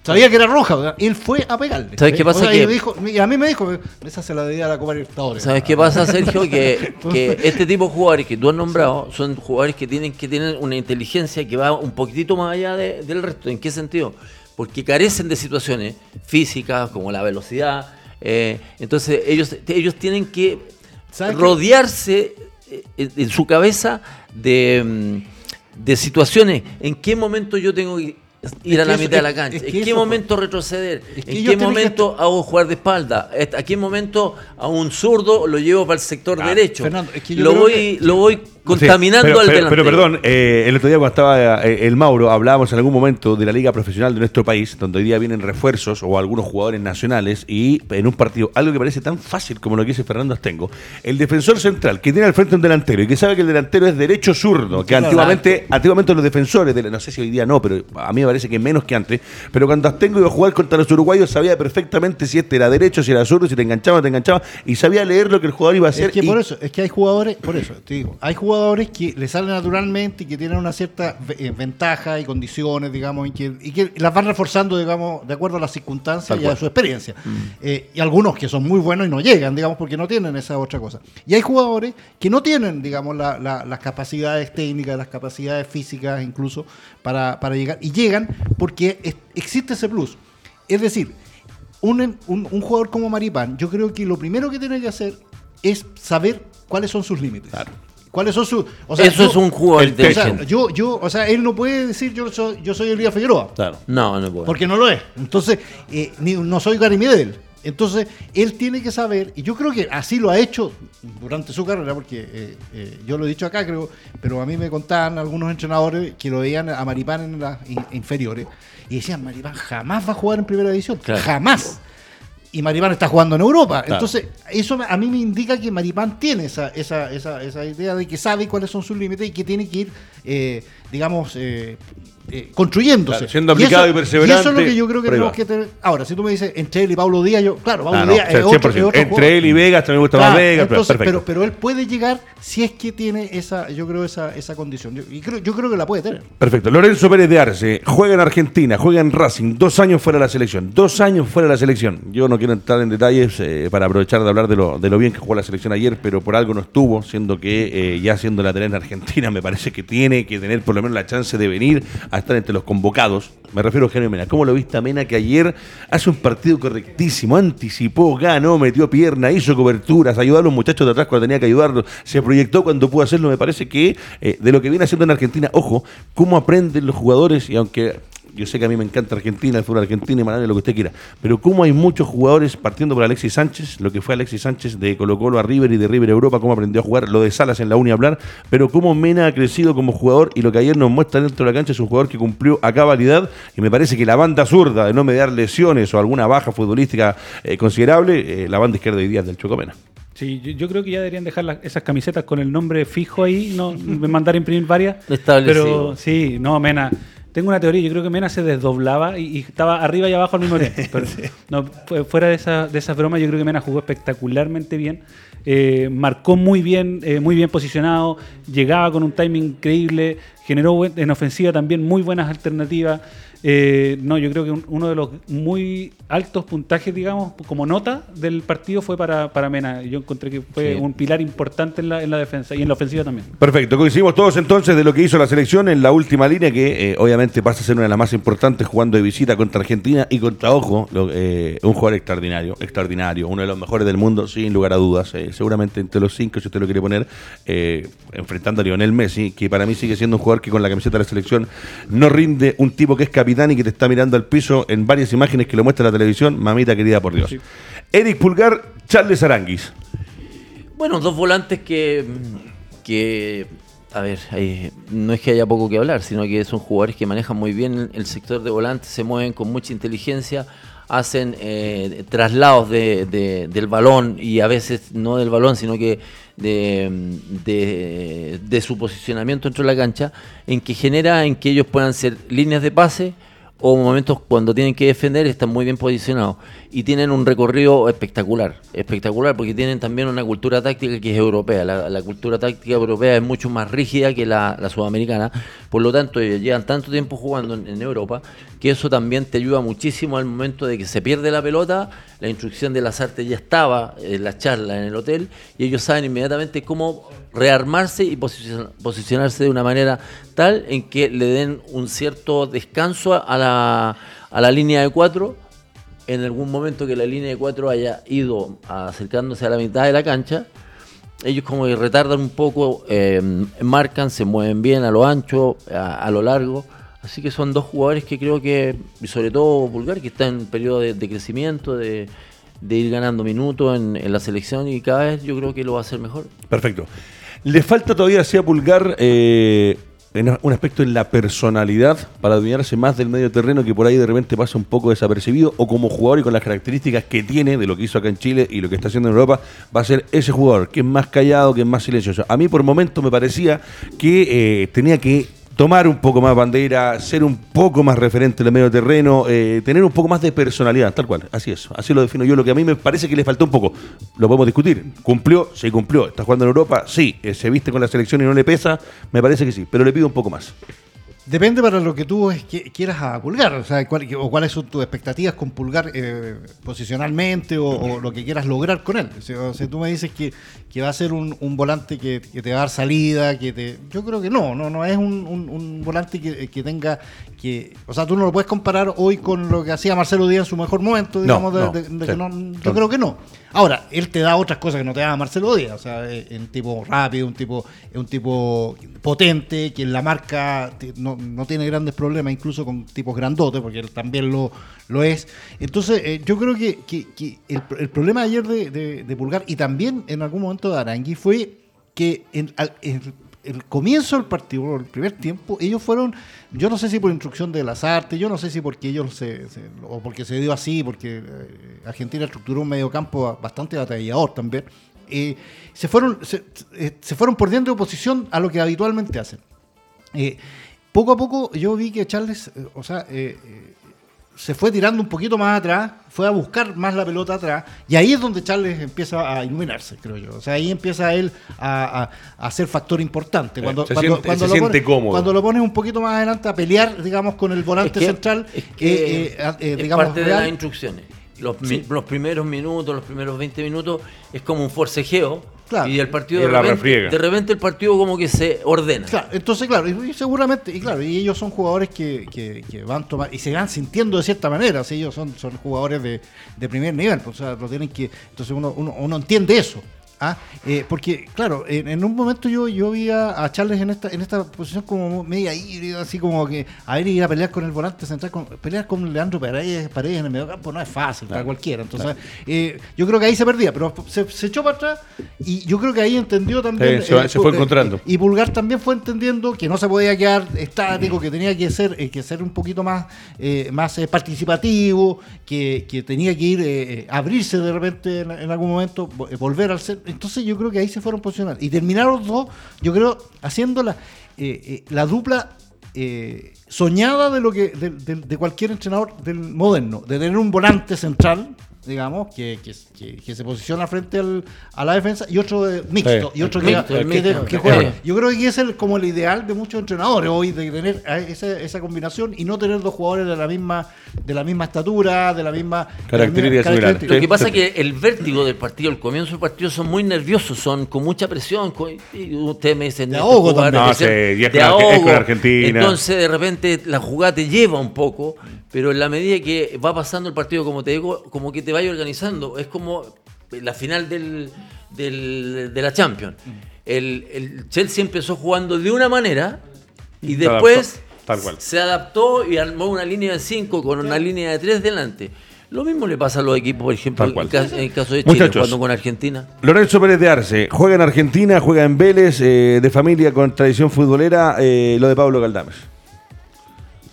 Sabía que era roja, él fue a pegarle. ¿Sabes qué pasa? que... y a mí me dijo, esa se la debía a la Copa Libertadores. ¿Sabes qué pasa, Sergio? Que, [LAUGHS] que, este tipo de jugadores que tú has nombrado son jugadores que tienen que tener una inteligencia que va un poquitito más allá del resto. ¿En qué sentido? Porque carecen de situaciones físicas como la velocidad. Eh, entonces ellos, ellos tienen que rodearse eh, en, su cabeza de, mm, de situaciones. ¿En qué momento yo tengo que ir a la mitad de la cancha. ¿En qué momento retroceder? ¿En qué momento hago jugar de espalda? ¿A qué momento a un zurdo lo llevo para el sector derecho? lo, voy, lo voy contaminando al delantero. Pero perdón, eh, el otro día cuando estaba eh, el Mauro, hablábamos en algún momento de la liga profesional de nuestro país, donde hoy día vienen refuerzos o algunos jugadores nacionales y en un partido, algo que parece tan fácil como lo que dice Fernando Astengo, el defensor central que tiene al frente un delantero y que sabe que el delantero es derecho zurdo, que antiguamente, antiguamente los defensores, de, no sé si hoy día no, pero a mí me parece que menos que antes, pero cuando Astengo iba a jugar contra los uruguayos sabía perfectamente si este era derecho, si era zurdo, si te enganchaba, te enganchaba y sabía leer lo que el jugador iba a hacer. Es que por eso, es que hay jugadores, por eso, te digo, hay jugadores jugadores que le salen naturalmente y que tienen una cierta eh, ventaja y condiciones, digamos, y que, las van reforzando, digamos, de acuerdo a las circunstancias y a su experiencia. Mm. Eh, y algunos que son muy buenos y no llegan, digamos, porque no tienen esa otra cosa. Y hay jugadores que no tienen, digamos, las capacidades técnicas, las capacidades físicas incluso para, llegar. Y llegan porque existe ese plus. Es decir, un, un, jugador como Maripán, yo creo que lo primero que tiene que hacer es saber cuáles son sus límites. ¿Cuáles son sus.? Eso es un jugador o sea, yo, yo, o sea, él no puede decir yo soy, yo soy Elías Figueroa. Claro. No, no puede. Porque no lo es. Entonces, eh, ni, no soy Gary Medel. Entonces, él tiene que saber, y yo creo que así lo ha hecho durante su carrera, porque eh, eh, yo lo he dicho acá, creo, pero a mí me contaban algunos entrenadores que lo veían a Maripán en las inferiores y decían: Maripán jamás va a jugar en primera división. Jamás y Maripán está jugando en Europa. Entonces, eso a mí me indica que Maripán tiene esa, esa, esa, esa idea de que sabe cuáles son sus límites y que tiene que ir, eh, digamos, eh, eh, construyéndose. siendo aplicado y, perseverante. Y eso es lo que yo creo que tenemos que tener. Ahora, si tú me dices entre él y Pablo Díaz, yo, claro, Pablo ah, Díaz es, otro, Entre él y Vegas también me gusta más Vegas. pero, pero él puede llegar si es que tiene esa, yo creo, esa, esa condición. Yo, y creo, yo creo que la puede tener. Perfecto. Lorenzo Pérez de Arce juega en Argentina, juega en Racing, dos años fuera de la selección. Dos años fuera de la selección. Yo no quiero entrar en detalles eh, para aprovechar de hablar de lo, de lo bien que jugó la selección ayer, pero por algo no estuvo, siendo que eh, ya siendo lateral en Argentina, [LAUGHS] me parece que tiene que tener por lo menos la chance de venir estar entre los convocados me refiero a Eugenio Mena. ¿Cómo lo viste a Mena que ayer hace un partido correctísimo? Anticipó, ganó, metió pierna, hizo coberturas, ayudó a los muchachos de atrás cuando tenía que ayudarlos, se proyectó cuando pudo hacerlo. Me parece que eh, de lo que viene haciendo en Argentina, ojo, cómo aprenden los jugadores y aunque yo sé que a mí me encanta Argentina, el fútbol argentino y Maradona, lo que usted quiera, pero cómo hay muchos jugadores partiendo por Alexis Sánchez, lo que fue Alexis Sánchez de Colo Colo a River y de River a Europa, cómo aprendió a jugar, lo de Salas en la Uni a hablar, pero cómo Mena ha crecido como jugador y lo que ayer nos muestra dentro de la cancha es un jugador que cumplió a cabalidad y me parece que la banda zurda de no mediar lesiones o alguna baja futbolística eh, considerable, eh, la banda izquierda hoy día es del Chocomena. Sí, yo, creo que ya deberían dejar esas camisetas con el nombre fijo ahí, no mandar a imprimir varias. [LAUGHS] Establecido. Pero sí, no, Mena. Tengo una teoría, yo creo que Mena se desdoblaba y, estaba arriba y abajo al mismo tiempo. [LAUGHS] no, fuera de esa, de esas bromas, yo creo que Mena jugó espectacularmente bien. Eh, marcó muy bien, eh, muy bien posicionado, llegaba con un timing increíble, generó en ofensiva también muy buenas alternativas. Eh, no, yo creo que uno de los muy altos puntajes, digamos, como nota del partido fue para, para Mena. Yo encontré que fue un pilar importante en la, en la, defensa y en la ofensiva también. Perfecto, coincidimos todos entonces de lo que hizo la selección en la última línea, que eh, obviamente pasa a ser una de las más importantes jugando de visita contra Argentina y contra, ojo, eh, un jugador extraordinario, extraordinario, uno de los mejores del mundo, sin lugar a dudas. seguramente entre los cinco, si usted lo quiere poner, enfrentando a Lionel Messi, que para mí sigue siendo un jugador que con la camiseta de la selección no rinde un tipo que es capaz y que te está mirando al piso en varias imágenes que lo muestra la televisión, mamita querida por Dios. Eric Pulgar, Charles Aranguis. Bueno, dos volantes que, que a ver, no es que haya poco que hablar, sino que son jugadores que manejan muy bien el sector de volantes, se mueven con mucha inteligencia, hacen eh, traslados del balón y a veces no del balón, sino que de, de, su posicionamiento dentro de la cancha, en que genera en que ellos puedan ser líneas de pase o momentos cuando tienen que defender están muy bien posicionados. Y tienen un recorrido espectacular, espectacular porque tienen también una cultura táctica que es europea, la, cultura táctica europea es mucho más rígida que la, sudamericana, por lo tanto llevan tanto tiempo jugando en, Europa que eso también te ayuda muchísimo al momento de que se pierde la pelota, la instrucción de las artes ya estaba en la charla en el hotel y ellos saben inmediatamente cómo rearmarse y posicionarse de una manera en que le den un cierto descanso a la, a la línea de cuatro en algún momento que la línea de cuatro haya ido acercándose a la mitad de la cancha, ellos como que retardan un poco, eh, marcan, se mueven bien a lo ancho, a, lo largo. Así que son dos jugadores que creo que, y sobre todo Pulgar, que está en periodo de, crecimiento, de, ir ganando minutos en, la selección y cada vez yo creo que lo va a hacer mejor. Perfecto. Le falta todavía a Pulgar eh, un aspecto en la personalidad para dominarse más del medio terreno que por ahí de repente pasa un poco desapercibido o como jugador y con las características que tiene de lo que hizo acá en Chile y lo que está haciendo en Europa va a ser ese jugador que es más callado, que es más silencioso. A mí por momento me parecía que eh, tenía que tomar un poco más bandera, ser un poco más referente en el medio terreno, eh, tener un poco más de personalidad, tal cual. Así es, así lo defino yo. Lo que a mí me parece que le faltó un poco, lo podemos discutir. ¿Cumplió? Sí, cumplió. ¿Está jugando en Europa? Sí. Eh, ¿Se viste con la selección y no le pesa? Me parece que sí, pero le pido un poco más. Depende para lo que tú quieras a Pulgar, o sea, o cuáles son tus expectativas con Pulgar eh, posicionalmente o, lo que quieras lograr con él. O sea, tú me dices que, va a ser un, volante que, te va a dar salida, que te, yo creo que no, no, no es un, volante que, tenga que, o sea, tú no lo puedes comparar hoy con lo que hacía Marcelo Díaz en su mejor momento, digamos, yo creo que no. Ahora, él te da otras cosas que no te da Marcelo Díaz, o sea, es un tipo rápido, un tipo, un tipo potente, que en la marca no, tiene grandes problemas, incluso con tipos grandotes, porque él también lo, lo es. Entonces, eh, yo creo que, el, problema ayer de, Pulgar y también en algún momento de Arangui fue que en, el comienzo del partido, el primer tiempo, ellos fueron, yo no sé si por instrucción de las artes, yo no sé si porque ellos se, o porque se dio así, porque eh, Argentina estructuró un mediocampo bastante batallador también, eh, se, fueron, eh, se, fueron por dentro de oposición a lo que habitualmente hacen. poco a poco yo vi que Charles, o sea, se fue tirando un poquito más atrás, fue a buscar más la pelota atrás, y ahí es donde Charles empieza a iluminarse, creo yo. O sea, ahí empieza él a, a, ser factor importante. Cuando, se cuando, siente, lo pones, cómodo. Cuando lo pones un poquito más adelante a pelear, digamos, con el volante central, es que eh, eh, eh, digamos, parte de las instrucciones. Los, los primeros minutos, los primeros 20 minutos, es como un forcejeo y el partido de repente, de repente, el partido como que se ordena. entonces claro, y, seguramente, y claro, y ellos son jugadores que, que, van a tomar, y se van sintiendo de cierta manera, ellos son, son jugadores de, primer nivel, o sea, lo tienen que, entonces uno, uno, entiende eso. Ah, eh, porque, claro, en, un momento yo, yo vi a, Charles en esta, en esta posición como media híbrida, así como que a ver ir a pelear con el volante central, con, pelear con Leandro Paredes, Paredes en el medio campo no es fácil para cualquiera. Entonces, eh, yo creo que ahí se perdía, pero se, echó para atrás y yo creo que ahí entendió también. se, eh, fue encontrando. y Pulgar también fue entendiendo que no se podía quedar estático, que tenía que ser, que ser un poquito más, más participativo, que, que, tenía que ir abrirse de repente en, en algún momento, volver al centro entonces yo creo que ahí se fueron posicionando. Y terminaron dos, yo creo, haciendo la, eh, eh, la dupla eh, soñada de lo que de, de, cualquier entrenador del moderno, de tener un volante central digamos, que, que, se posiciona frente al, a la defensa, y otro mixto, y otro que, juega. Yo creo que es el, como el ideal de muchos entrenadores hoy, de tener esa, esa combinación y no tener dos jugadores de la misma de la misma estatura, de la misma característica. Lo que pasa es que el vértigo del partido, el comienzo del partido son muy nerviosos, son con mucha presión. y usted me dice, de ahogo No, de ahogo. Argentina. Entonces, de repente, la jugada te lleva un poco, pero en la medida que va pasando el partido, como te digo, como que te vaya organizando. Es como la final del, de la Champions. El, el, Chelsea empezó jugando de una manera y después se adaptó y armó una línea de 5 con una línea de 3 delante. Lo mismo le pasa a los equipos, por ejemplo, en, el caso de Chile, jugando con Argentina. Lorenzo Pérez de Arce, juega en Argentina, juega en Vélez, eh, de familia con tradición futbolera, eh, lo de Pablo Galdames.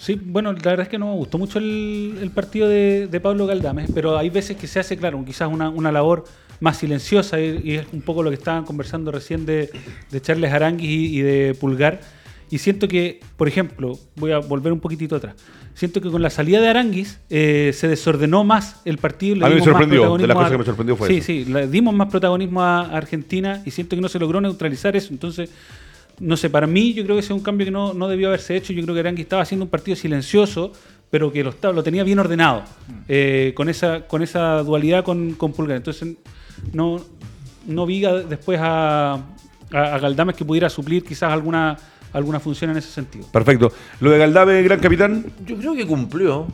Sí, bueno, la verdad es que no me gustó mucho el, partido de, Pablo Galdames, pero hay veces que se hace, claro, quizás una, labor más silenciosa y, es un poco lo que estaban conversando recién de, Charles Aranguis y, de Pulgar. Y siento que, por ejemplo, voy a volver un poquitito atrás. Siento que con la salida de Aranguis eh, se desordenó más el partido. a mí me sorprendió, de las cosas que me sorprendió fue Sí, sí, le dimos más protagonismo a Argentina y siento que no se logró neutralizar eso. Entonces, no sé, para mí yo creo que ese es un cambio que no, no debió haberse hecho. Yo creo que Arangui estaba haciendo un partido silencioso, pero que lo, lo tenía bien ordenado, eh, con, esa, con esa dualidad con, con Pulgar. Entonces no, no vi después a, a, Galdames que pudiera suplir quizás alguna, alguna función en ese sentido. Perfecto. ¿Lo de Galdames, gran capitán? Yo creo que cumplió.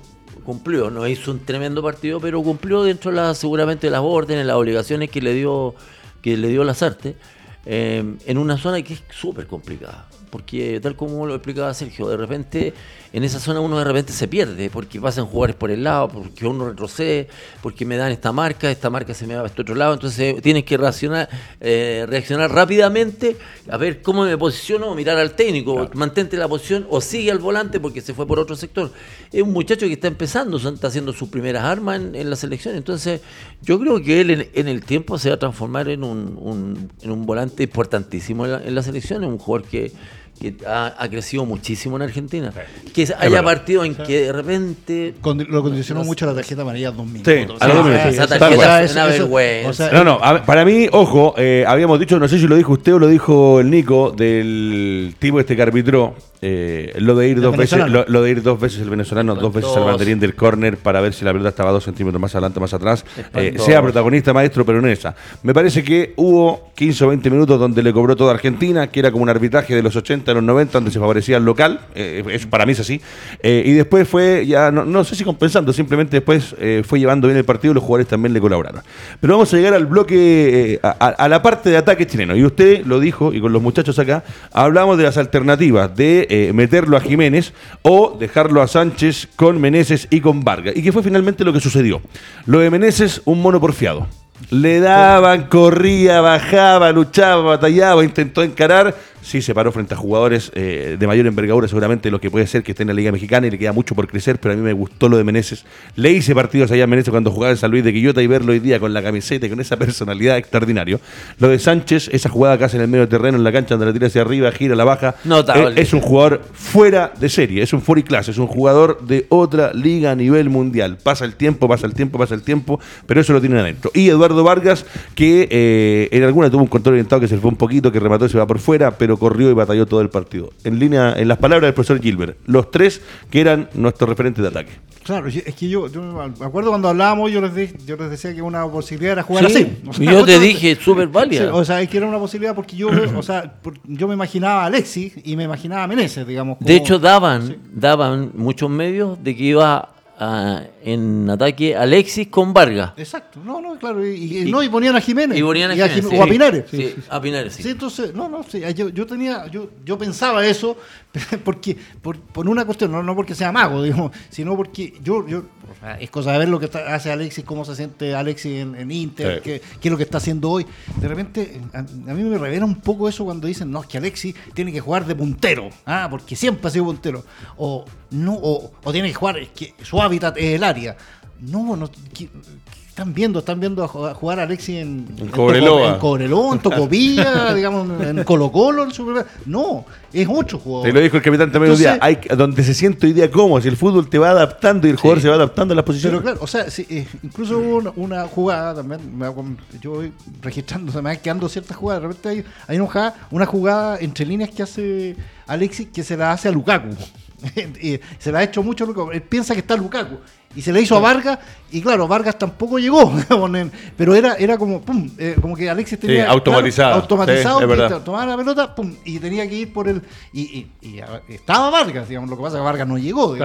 Cumplió, no hizo un tremendo partido, pero cumplió dentro de la, seguramente de las órdenes, las obligaciones que le dio, que le dio las Em, en una zona que es súper complicada. Porque tal como lo explicaba Sergio, de repente en esa zona uno de repente se pierde, porque pasan jugadores por el lado, porque uno retrocede, porque me dan esta marca, esta marca se me va a este otro lado, entonces tienes que reaccionar, eh, reaccionar rápidamente, a ver cómo me posiciono, mirar al técnico, mantente la posición o sigue al volante porque se fue por otro sector. Es un muchacho que está empezando, está haciendo sus primeras armas en, la selección, entonces yo creo que él en, el tiempo se va a transformar en un, en un volante importantísimo en la, en la selección, es un jugador que que ha, crecido muchísimo en Argentina. Que haya partido en que de repente. lo condicionó mucho la tarjeta amarilla 2000. Sí, a los Esa tarjeta es una vergüenza. no, no, para mí, ojo, eh, habíamos dicho, no sé si lo dijo usted o lo dijo el Nico, del tipo este que arbitró. Eh, lo de ir dos veces lo, de ir dos veces el venezolano dos veces al banderín del córner para ver si la pelota estaba dos centímetros más adelante más atrás. Eh, sea protagonista maestro pero no esa. Me parece que hubo 15 o 20 minutos donde le cobró toda Argentina que era como un arbitraje de los 80 a los 90 donde se favorecía el local. Eh, eso para mí es así. Y después fue ya no, sé si compensando simplemente después fue llevando bien el partido y los jugadores también le colaboraron. Pero vamos a llegar al bloque a, a la parte de ataque chileno. Y usted lo dijo y con los muchachos acá hablamos de las alternativas de eh, meterlo a Jiménez o dejarlo a Sánchez con Meneses y con Vargas. Y que fue finalmente lo que sucedió. Lo de Meneses, un mono porfiado. Le daban, corría, bajaba, luchaba, batallaba, intentó encarar sí se paró frente a jugadores eh, de mayor envergadura, seguramente lo que puede ser que esté en la Liga Mexicana y le queda mucho por crecer, pero a mí me gustó lo de Meneses. Le hice partidos allá a Meneses cuando jugaba en San Luis de Quillota y verlo hoy día con la camiseta y con esa personalidad extraordinario. Lo de Sánchez, esa jugada que hace en el medio terreno, en la cancha, donde la tira hacia arriba, gira, la baja. Notable. Es, un jugador fuera de serie, es un y clase, es un jugador de otra liga a nivel mundial. Pasa el tiempo, pasa el tiempo, pasa el tiempo, pero eso lo tiene adentro. Y Eduardo Vargas, que eh, en alguna tuvo un control orientado que se fue un poquito, que remató y se va por fuera, pero corrió y batalló todo el partido. En línea, en las palabras del profesor Gilbert, los tres que eran nuestros referentes de ataque. Claro, es que yo, me acuerdo cuando hablábamos, yo les, yo les decía que una posibilidad era jugar así. yo te dije, [LAUGHS] súper válida. o sea, es que era una posibilidad porque yo, [CLEARS THROAT] o sea, yo me imaginaba a Alexis y me imaginaba a Meneses, digamos. de hecho, daban, daban muchos medios de que iba en ataque Alexis con Vargas. Exacto, no, no, claro, y, no, y ponían a Jiménez. Y ponían a Jiménez. o a Pinares. Sí, a Pinares, sí. sí. entonces, no, no, sí, yo, yo tenía, yo, yo pensaba eso, [LAUGHS] porque, por, por una cuestión, no, no porque sea mago, digamos, sino porque yo, yo es cosa de ver lo que hace Alexis, cómo se siente Alexis en, Inter, qué, qué, es lo que está haciendo hoy. De repente, a, mí me revela un poco eso cuando dicen, no, es que Alexis tiene que jugar de puntero, ah, porque siempre ha sido puntero. O, no, o, o tiene que jugar, es que su hábitat es el área. No, no están viendo, están viendo a jugar a Alexis en, en Cobreloa, en, Cobreloa, en Tocopilla, [LAUGHS] digamos, en Colo Colo, en No, es otro jugador. Te lo dijo el capitán también un día, hay, donde se siente hoy día cómodo, si el fútbol te va adaptando y el jugador se va adaptando a las posiciones. Pero claro, o sea, eh, incluso hubo una, jugada también, yo voy registrando, [LAUGHS] se me va quedando ciertas jugadas, de repente hay, hay una, jugada, una jugada entre líneas que hace Alexis que se la hace a Lukaku. [LAUGHS] se la ha hecho mucho Lukaku. Él piensa que está Lukaku y se le hizo a Vargas, y claro, Vargas tampoco llegó, [LAUGHS] pero era, era como, pum, eh, como que Alexis tenía automatizado, automatizado tomaba la pelota, pum, y tenía que ir por el. Y, estaba Vargas, digamos, lo que pasa es que Vargas no llegó,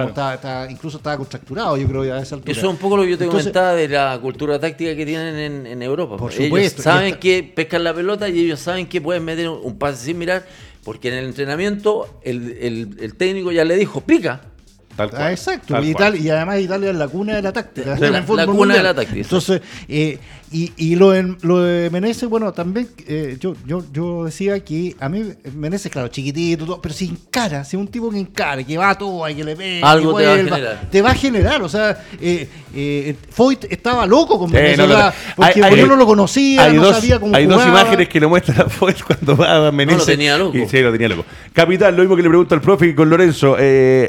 incluso estaba contracturado, yo creo, a esa altura. Eso es un poco lo que yo te comentaba de la cultura táctica que tienen en, Europa. Por supuesto. Ellos saben que pescan la pelota y ellos saben que pueden meter un pase sin mirar, porque en el entrenamiento el, el técnico ya le dijo, pica. Ah, exacto. y, y, además Italia es la cuna de la táctica. la, cuna de la táctica. Entonces, eh, y, y lo, de, lo de Meneses, bueno, también eh, yo, yo, yo decía que a mí Meneses, claro, chiquitito, todo, pero sin cara, si un tipo que encara, que va a todo, que le ve, algo te va a generar. Te va a generar, o sea, eh, eh, Foyt estaba loco con Meneses, porque, hay, uno no lo conocía, no sabía cómo Hay dos imágenes que lo muestran a [LAUGHS] Foyt cuando va a Meneses. No lo tenía loco. sí, lo tenía loco. Capital, lo mismo que le pregunto al profe y con Lorenzo,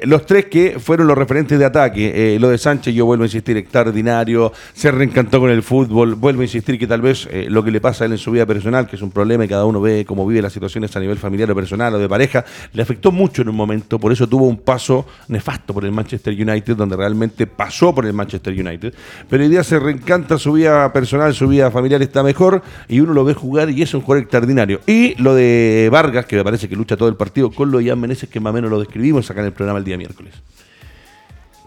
los tres que fueron los referentes de ataque, lo de Sánchez, yo vuelvo a insistir, extraordinario, se reencantó con el fútbol, vuelvo a insistir que tal vez eh, lo que le pasa a él en su vida personal, que es un problema y cada uno ve cómo vive las situaciones a nivel familiar o personal o de pareja, le afectó mucho en un momento, por eso tuvo un paso nefasto por el Manchester United, donde realmente pasó por el Manchester United, pero hoy día se reencanta su vida personal, su vida familiar está mejor y uno lo ve jugar y es un jugador extraordinario. Y lo de Vargas, que me parece que lucha todo el partido, con lo de Jan que más o menos lo describimos acá en el programa el día miércoles.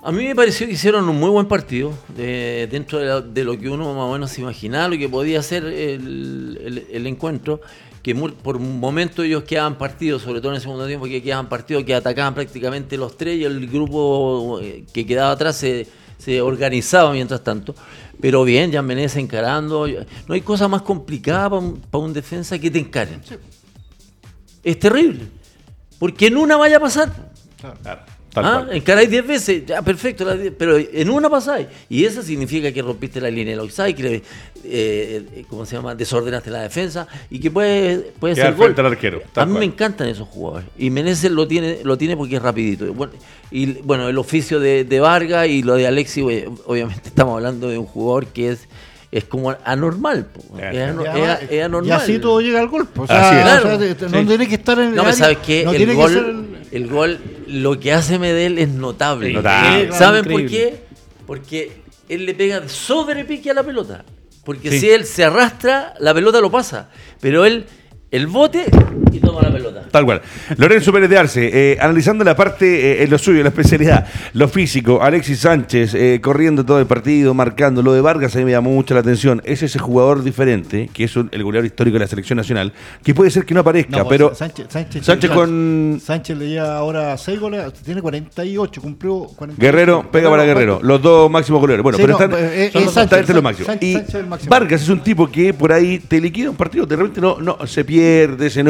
A mí me pareció que hicieron un muy buen partido, dentro de, lo que uno más o menos se imaginaba, lo que podía ser el, encuentro, que por un momento ellos quedaban partidos, sobre todo en el segundo tiempo, que quedaban partidos que atacaban prácticamente los tres y el grupo eh, que quedaba atrás se, organizaba mientras tanto. Pero bien, ya Menezes encarando. No hay cosa más complicada para un, defensa que te encaren. Es terrible. Porque en una vaya a pasar. Claro. ¿Ah? Encaráis 10 veces, ya perfecto, pero en una pasáis. Y eso significa que rompiste la línea del offside, que eh, eh, ¿cómo se llama? desordenaste la defensa y que puede, puede ser gol. arquero, A mí me encantan esos jugadores. Y Meneses lo tiene, lo tiene porque es rapidito. Bueno, y bueno, el oficio de, de Vargas y lo de Alexi, obviamente estamos hablando de un jugador que es es como anormal. Es, anormal. Y así todo llega al gol. O sea, no tiene que estar en no, ¿sabes qué? el, gol, el... gol, lo que hace Medel es notable. ¿Saben por qué? Porque él le pega sobre pique a la pelota. Porque si él se arrastra, la pelota lo pasa. Pero él el bote y toma la pelota. Tal cual. Lorenzo Pérez de Arce, eh, analizando la parte, eh, en lo suyo, la especialidad, lo físico, Alexis Sánchez eh, corriendo todo el partido, marcando. Lo de Vargas a mí me llamó mucho la atención. Es ese jugador diferente, que es el goleador histórico de la selección nacional, que puede ser que no aparezca, pero. Sánchez, Sánchez, con. Sánchez le lleva ahora 6 goles, tiene 48, cumplió 48. Guerrero, pega para Guerrero, los dos máximos goleadores. Bueno, pero están, Sánchez, los máximos. y Vargas es un tipo que por ahí te liquida un partido, de repente no, no se pierde se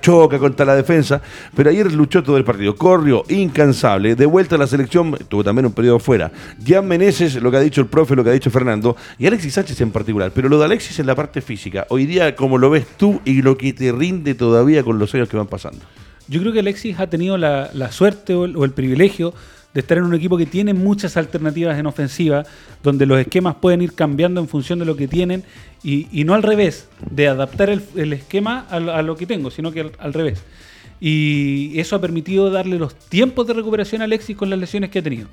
choca contra la defensa, pero ayer luchó todo el partido, corrió incansable, de vuelta a la selección, tuvo también un periodo fuera. Jan Meneses, lo que ha dicho el profe, lo que ha dicho Fernando, y Alexis Sánchez en particular, pero lo de Alexis en la parte física, hoy día como lo ves tú y lo que te rinde todavía con los años que van pasando. Yo creo que Alexis ha tenido la, suerte o el privilegio de estar en un equipo que tiene muchas alternativas en ofensiva, donde los esquemas pueden ir cambiando en función de lo que tienen y, no al revés, de adaptar el, esquema a, lo que tengo, sino que al, revés. y eso ha permitido darle los tiempos de recuperación a Alexis con las lesiones que ha tenido.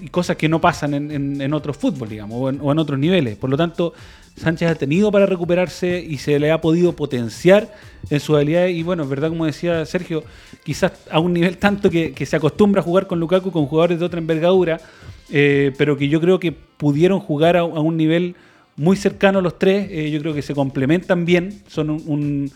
Y cosas que no pasan en, en, otros fútbol, digamos, o en, otros niveles. Por lo tanto, Sánchez ha tenido para recuperarse y se le ha podido potenciar en su habilidad. Y bueno, es verdad, como decía Sergio, quizás a un nivel tanto que, se acostumbra a jugar con Lukaku con jugadores de otra envergadura, eh, pero que yo creo que pudieron jugar a, un nivel muy cercano los tres. Eh, yo creo que se complementan bien, son un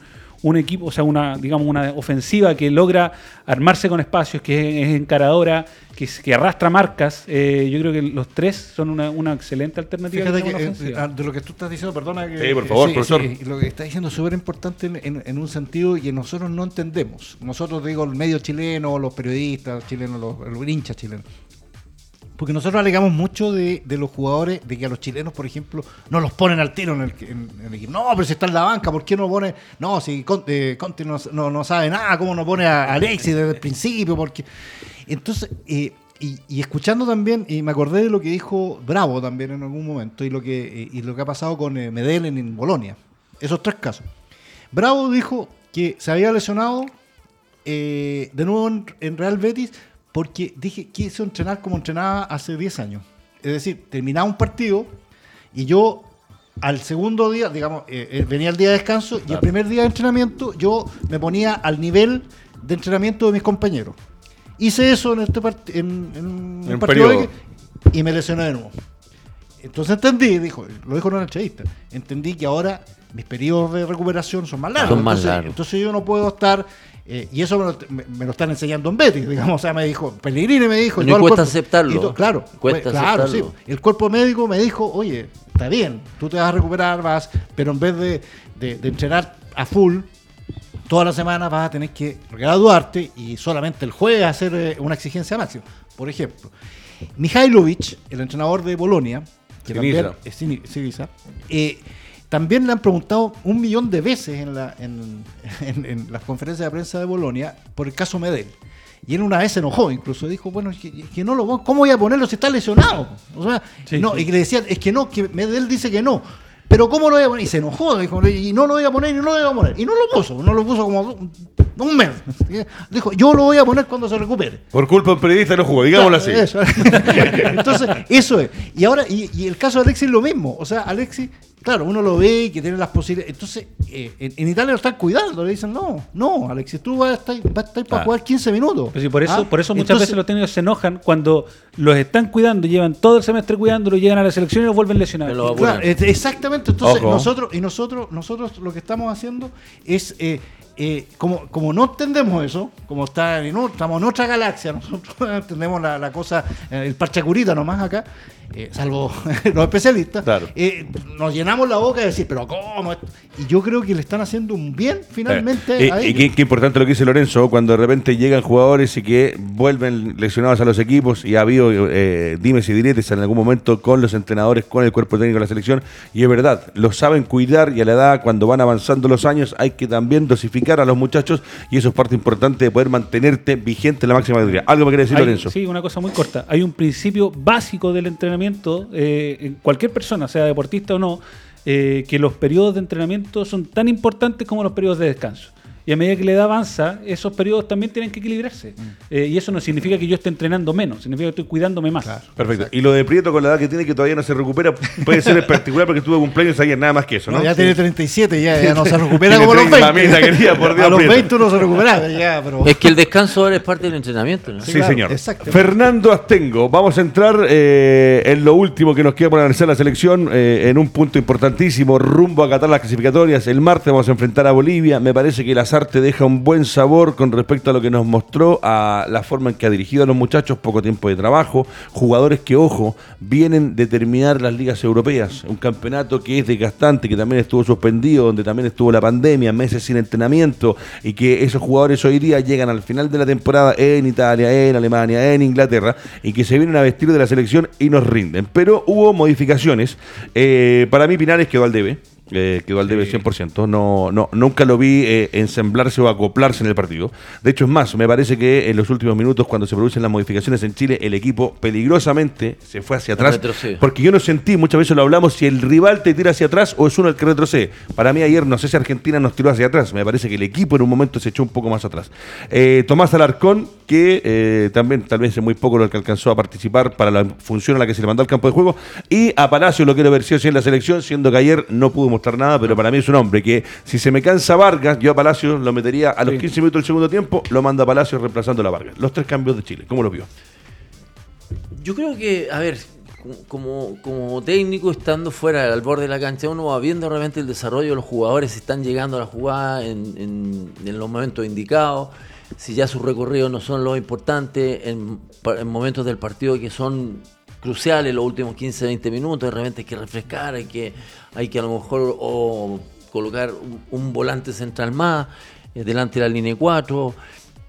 equipo, o sea, una, digamos, una ofensiva que logra armarse con espacios, que es, encaradora, que, que, arrastra marcas. Eh, yo creo que los tres son una, una excelente alternativa. Eh, ah, de lo que tú estás diciendo, perdona que... Sí, por favor, profesor. lo que está diciendo es súper importante en, en, un sentido que nosotros no entendemos. Nosotros, digo, el medio chileno, los periodistas chilenos, los, los hinchas chilenos porque nosotros alegamos mucho de, los jugadores, de que a los chilenos, por ejemplo, no los ponen al tiro en el, equipo. No, pero si está en la banca, ¿por qué no pone? No, si Conte, no, sabe nada, ¿cómo no pone a Alexis desde el principio? Porque Entonces, eh, y, escuchando también, y me acordé de lo que dijo Bravo también en algún momento, y lo que, y lo que ha pasado con eh, Medellín en Bolonia. Esos tres casos. Bravo dijo que se había lesionado eh, de nuevo en Real Betis porque dije, quise entrenar como entrenaba hace 10 años. Es decir, terminaba un partido y yo al segundo día, digamos, eh, eh, venía el día de descanso y el primer día de entrenamiento yo me ponía al nivel de entrenamiento de mis compañeros. Hice eso en este en, un partido y me lesioné de nuevo. Entonces entendí, dijo, lo dijo en una entrevista, entendí que ahora mis periodos de recuperación son más largos. Son más largos. entonces yo no puedo estar eh, y eso me lo, están enseñando en Betis, digamos. O sea, me dijo, Pellegrini me dijo. No cuesta aceptarlo. claro, cuesta claro, sí. El cuerpo médico me dijo, oye, está bien, tú te vas a recuperar, vas, pero en vez de, de, entrenar a full, toda la semana vas a tener que graduarte y solamente el jueves hacer eh, una exigencia máxima. Por ejemplo, Mihailovic, el entrenador de Bolonia, que también es eh, también le han preguntado un millón de veces en, la, en, [LAUGHS] las conferencias de prensa de Bolonia por el caso Medel. Y él una vez se enojó, incluso dijo, bueno, es que, no lo ¿cómo voy a ponerlo si está lesionado? O sea, no, y le decían, es que no, que Medel dice que no. Pero ¿cómo lo voy a poner? Y se enojó, dijo, y no lo voy a poner, y no lo voy a poner. Y no lo puso, no lo puso como un mes. [LAUGHS] Dijo, yo lo voy a poner cuando se recupere. Por culpa de un periodista no jugó, digámoslo así. [LAUGHS] Entonces, eso es. Y ahora, y, y el caso de Alexis es lo mismo. O sea, Alexis Claro, uno lo ve y que tiene las posibilidades. Entonces, eh, en, Italia lo están cuidando. Le dicen, no, no, Alexis, tú vas a estar, vas a estar para jugar 15 minutos. Pues por eso, ¿Ah? por eso muchas veces los técnicos se enojan cuando los están cuidando, llevan todo el semestre cuidándolo, llegan a la selección y los vuelven lesionados. Claro, exactamente. Entonces, nosotros, y nosotros, nosotros lo que estamos haciendo es. Eh, eh, como, como no entendemos eso, como está en, estamos en otra galaxia, [LAUGHS] nosotros entendemos la, la cosa, el parchacurita nomás acá, eh, salvo [LAUGHS] los especialistas, eh, nos llenamos la boca de decir, pero ¿cómo? Y yo creo que le están haciendo un bien finalmente eh, Y qué, importante lo que dice Lorenzo, cuando de repente llegan jugadores y que vuelven lesionados a los equipos y ha habido dimes y diretes en algún momento con los entrenadores, con el cuerpo técnico de la selección, y es verdad, lo saben cuidar y a la edad, cuando van avanzando los años, hay que también dosificar a los muchachos y eso es parte importante de poder mantenerte vigente en la máxima categoría. ¿Algo me quiere decir Lorenzo? Sí, una cosa muy corta. Hay un principio básico del entrenamiento eh, cualquier persona, sea deportista o no, eh, que los periodos de entrenamiento son tan importantes como los periodos de descanso. Y a medida que la edad avanza, esos periodos también tienen que equilibrarse. Mm. Eh, y eso no significa que yo esté entrenando menos, significa que estoy cuidándome más. Perfecto. Y lo de Prieto con la edad que tiene, que todavía no se recupera, puede ser en [LAUGHS] particular porque tuvo cumpleaños ayer, nada más que eso, ¿no? ya tiene 37, ya, ya no se [LAUGHS] recupera como los 20. quería, por Dios, a los 20 uno se recupera. Ya, [LAUGHS] pero... Es que el descanso ahora es parte del entrenamiento, ¿no? Sí, señor. Fernando Astengo, vamos a entrar eh, en lo último que nos queda por analizar la selección, eh, en un punto importantísimo, rumbo a Qatar las clasificatorias. El martes vamos a enfrentar a Bolivia. Me parece que artes deja un buen sabor con respecto a lo que nos mostró, a la forma en que ha dirigido a los muchachos, poco tiempo de trabajo, jugadores que, ojo, vienen de terminar las ligas europeas, un campeonato que es desgastante, que también estuvo suspendido, donde también estuvo la pandemia, meses sin entrenamiento, y que esos jugadores hoy día llegan al final de la temporada en Italia, en Alemania, en Inglaterra, y que se vienen a vestir de la selección y nos rinden. Pero hubo modificaciones. Eh, para mí Pinares quedó al debe eh, quedó al debe 100%. No, no, nunca lo vi eh, ensamblarse o acoplarse en el partido. De hecho, es más, me parece que en los últimos minutos, cuando se producen las modificaciones en Chile, el equipo peligrosamente se fue hacia atrás. Porque yo no sentí, muchas veces lo hablamos, si el rival te tira hacia atrás o es uno el que retrocede. Para mí ayer, no sé si Argentina nos tiró hacia atrás. Me parece que el equipo en un momento se echó un poco más atrás. Eh, Tomás Alarcón, que también tal vez es muy poco lo que alcanzó a participar para la función a la que se le mandó al campo de juego. Y a Palacio lo quiero ver si en la selección, siendo que ayer no pudo mostrar nada, pero para mí es un hombre que si se me cansa Vargas, yo a Palacio lo metería a los 15 minutos del segundo tiempo, lo manda a Palacio reemplazando a la Vargas. Los tres cambios de Chile, ¿cómo lo vio? Yo creo que, a ver, como, como técnico estando fuera al borde de la cancha, uno va viendo realmente el desarrollo de los jugadores, si están llegando a la jugada en, los momentos indicados, si ya sus recorridos no son lo importante, en, en momentos del partido que son cruciales los últimos 15, 20 minutos, de repente hay que refrescar, hay que, hay que a lo mejor o colocar un, volante central más eh, delante de la línea 4,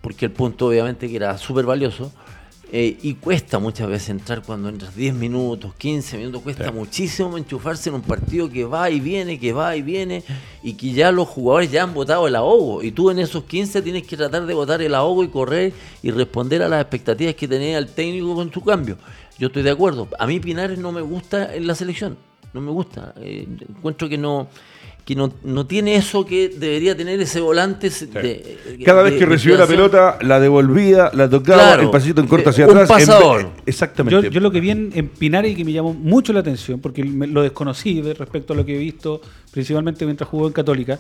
porque el punto obviamente que era súper valioso. Eh, y cuesta muchas veces entrar cuando entras 10 minutos, 15 minutos, cuesta muchísimo enchufarse en un partido que va y viene, que va y viene, y que ya los jugadores ya han votado el ahogo. Y tú en esos 15 tienes que tratar de votar el ahogo y correr y responder a las expectativas que tenía el técnico con su cambio. Yo estoy de acuerdo. A mí Pinares no me gusta en la selección. No me gusta. Eh, encuentro que no que no, no, tiene eso que debería tener ese volante. Cada vez que recibió la pelota, la devolvía, la tocaba, el pasito en corto hacia un atrás. Pasador. exactamente. Yo, lo que vi en, Pinares y que me llamó mucho la atención, porque lo desconocí respecto a lo que he visto, principalmente mientras jugó en Católica,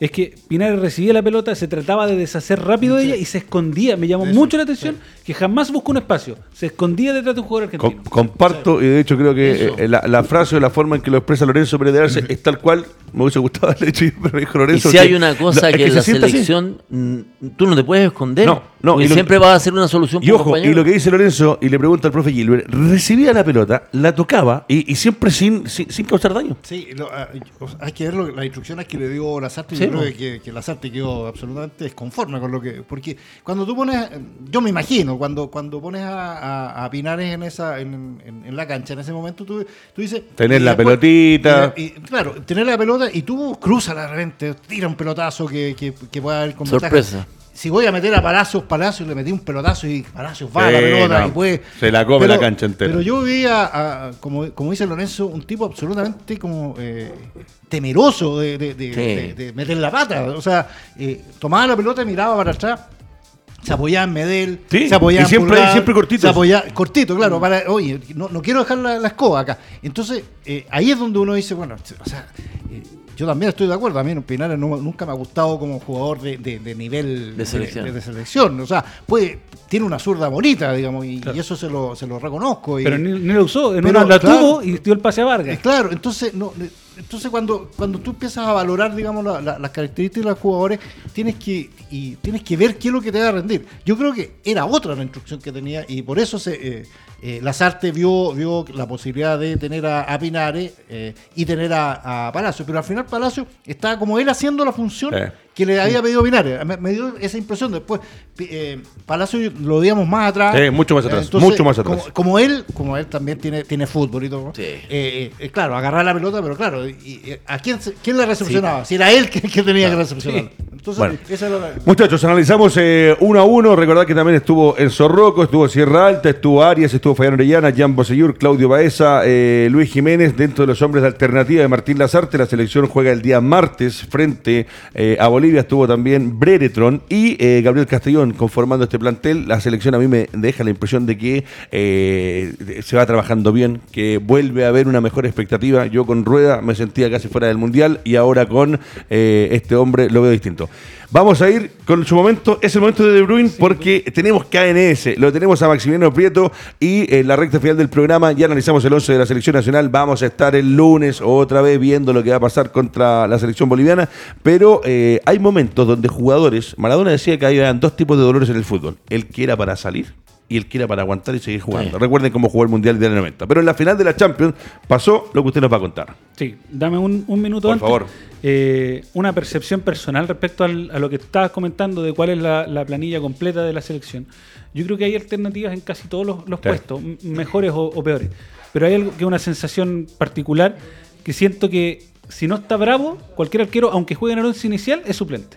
es que Pinares recibía la pelota, se trataba de deshacer rápido de ella y se escondía. Me llamó mucho la atención que jamás buscó un espacio. Se escondía detrás de un jugador argentino. comparto, y de hecho creo que eh, la, frase o la forma en que lo expresa Lorenzo Pérez es tal cual. Me hubiese gustado [LAUGHS] haberle hecho, pero dijo Lorenzo. Y si hay una cosa que, en la selección, mm, tú no te puedes esconder. No, no. Y siempre va a ser una solución. Y ojo, y lo que dice Lorenzo, y le pregunta al profe Gilbert, recibía la pelota, la tocaba y, siempre sin, sin, causar daño. Sí, ah, hay que ver las instrucciones que le dio Lazarte. Sí, yo creo que, que Lazarte quedó absolutamente desconforme con lo que. Porque cuando tú pones. Yo me imagino, cuando, cuando pones a, a, Pinares en esa en, en, la cancha, en ese momento tú, tú dices. Tener la pelotita. claro, tener la pelota y tú cruzas de repente, tira un pelotazo que, que, que pueda haber con Sorpresa si voy a meter a Palacios, Palacios le metí un pelotazo y Palacios va a la pelota y puede. Se la come la cancha entera. Pero yo vi a, como, como, dice Lorenzo, un tipo absolutamente como eh, temeroso de, de, meter la pata. O sea, eh, tomaba la pelota y miraba para atrás. Se apoyaba en Medel, se apoyaba y siempre, en siempre cortito. Se apoyaba, cortito, claro. Para, oye, no, no quiero dejar la, la escoba acá. Entonces, eh, ahí es donde uno dice, bueno, o sea, yo también estoy de acuerdo. A mí Pinares nunca me ha gustado como jugador de, nivel de selección. De, selección. O sea, puede, tiene una zurda bonita, digamos, y, eso se lo, se lo reconozco. pero ni, lo usó, en una la tuvo y dio el pase a Vargas. Claro, entonces no, entonces cuando, cuando tú empiezas a valorar, digamos, las características de los jugadores, tienes que, y tienes que ver qué es lo que te va a rendir. Yo creo que era otra la instrucción que tenía y por eso se, eh, eh, Lazarte vio, vio la posibilidad de tener a, Pinares eh, y tener a, a, Palacio, pero al final Palacio estaba como él haciendo la función que le había pedido Pinares. Me, dio esa impresión. Después, eh, Palacio lo veíamos más atrás. mucho más atrás. mucho más atrás. Como, él, como él también tiene, tiene fútbol y todo. claro, agarrar la pelota, pero claro, ¿a quién, quién le recepcionaba? Si era él que, tenía que recepcionar. Muchachos, analizamos uno a uno. Recordad que también estuvo el Zorroco, estuvo Sierra Alta, estuvo Arias, estuvo Fayán Orellana, Jan Bosellur, Claudio Baeza, eh, Luis Jiménez, dentro de los hombres de alternativa de Martín Lazarte. La selección juega el día martes frente eh, a Bolivia. Estuvo también Breretron y eh, Gabriel Castellón conformando este plantel. La selección a mí me deja la impresión de que se va trabajando bien, que vuelve a haber una mejor expectativa. Yo con Rueda me sentía casi fuera del Mundial y ahora con este hombre lo veo distinto. Vamos a ir con su momento, es el momento de De Bruyne porque tenemos KNS, lo tenemos a Maximiliano Prieto y en la recta final del programa ya analizamos el 11 de la selección nacional, vamos a estar el lunes otra vez viendo lo que va a pasar contra la selección boliviana, pero eh, hay momentos donde jugadores, Maradona decía que había dos tipos de dolores en el fútbol, el que era para salir y el que era para aguantar y seguir jugando. Recuerden cómo jugó el Mundial del 90. Pero en la final de la Champions pasó lo que usted nos va a contar. Sí, dame un, minuto Por favor. Eh, una percepción personal respecto a lo que estabas comentando de cuál es la, planilla completa de la selección. Yo creo que hay alternativas en casi todos los, puestos, mejores o, peores. Pero hay algo que es una sensación particular que siento que si no está bravo, cualquier arquero, aunque juegue en el once inicial, es suplente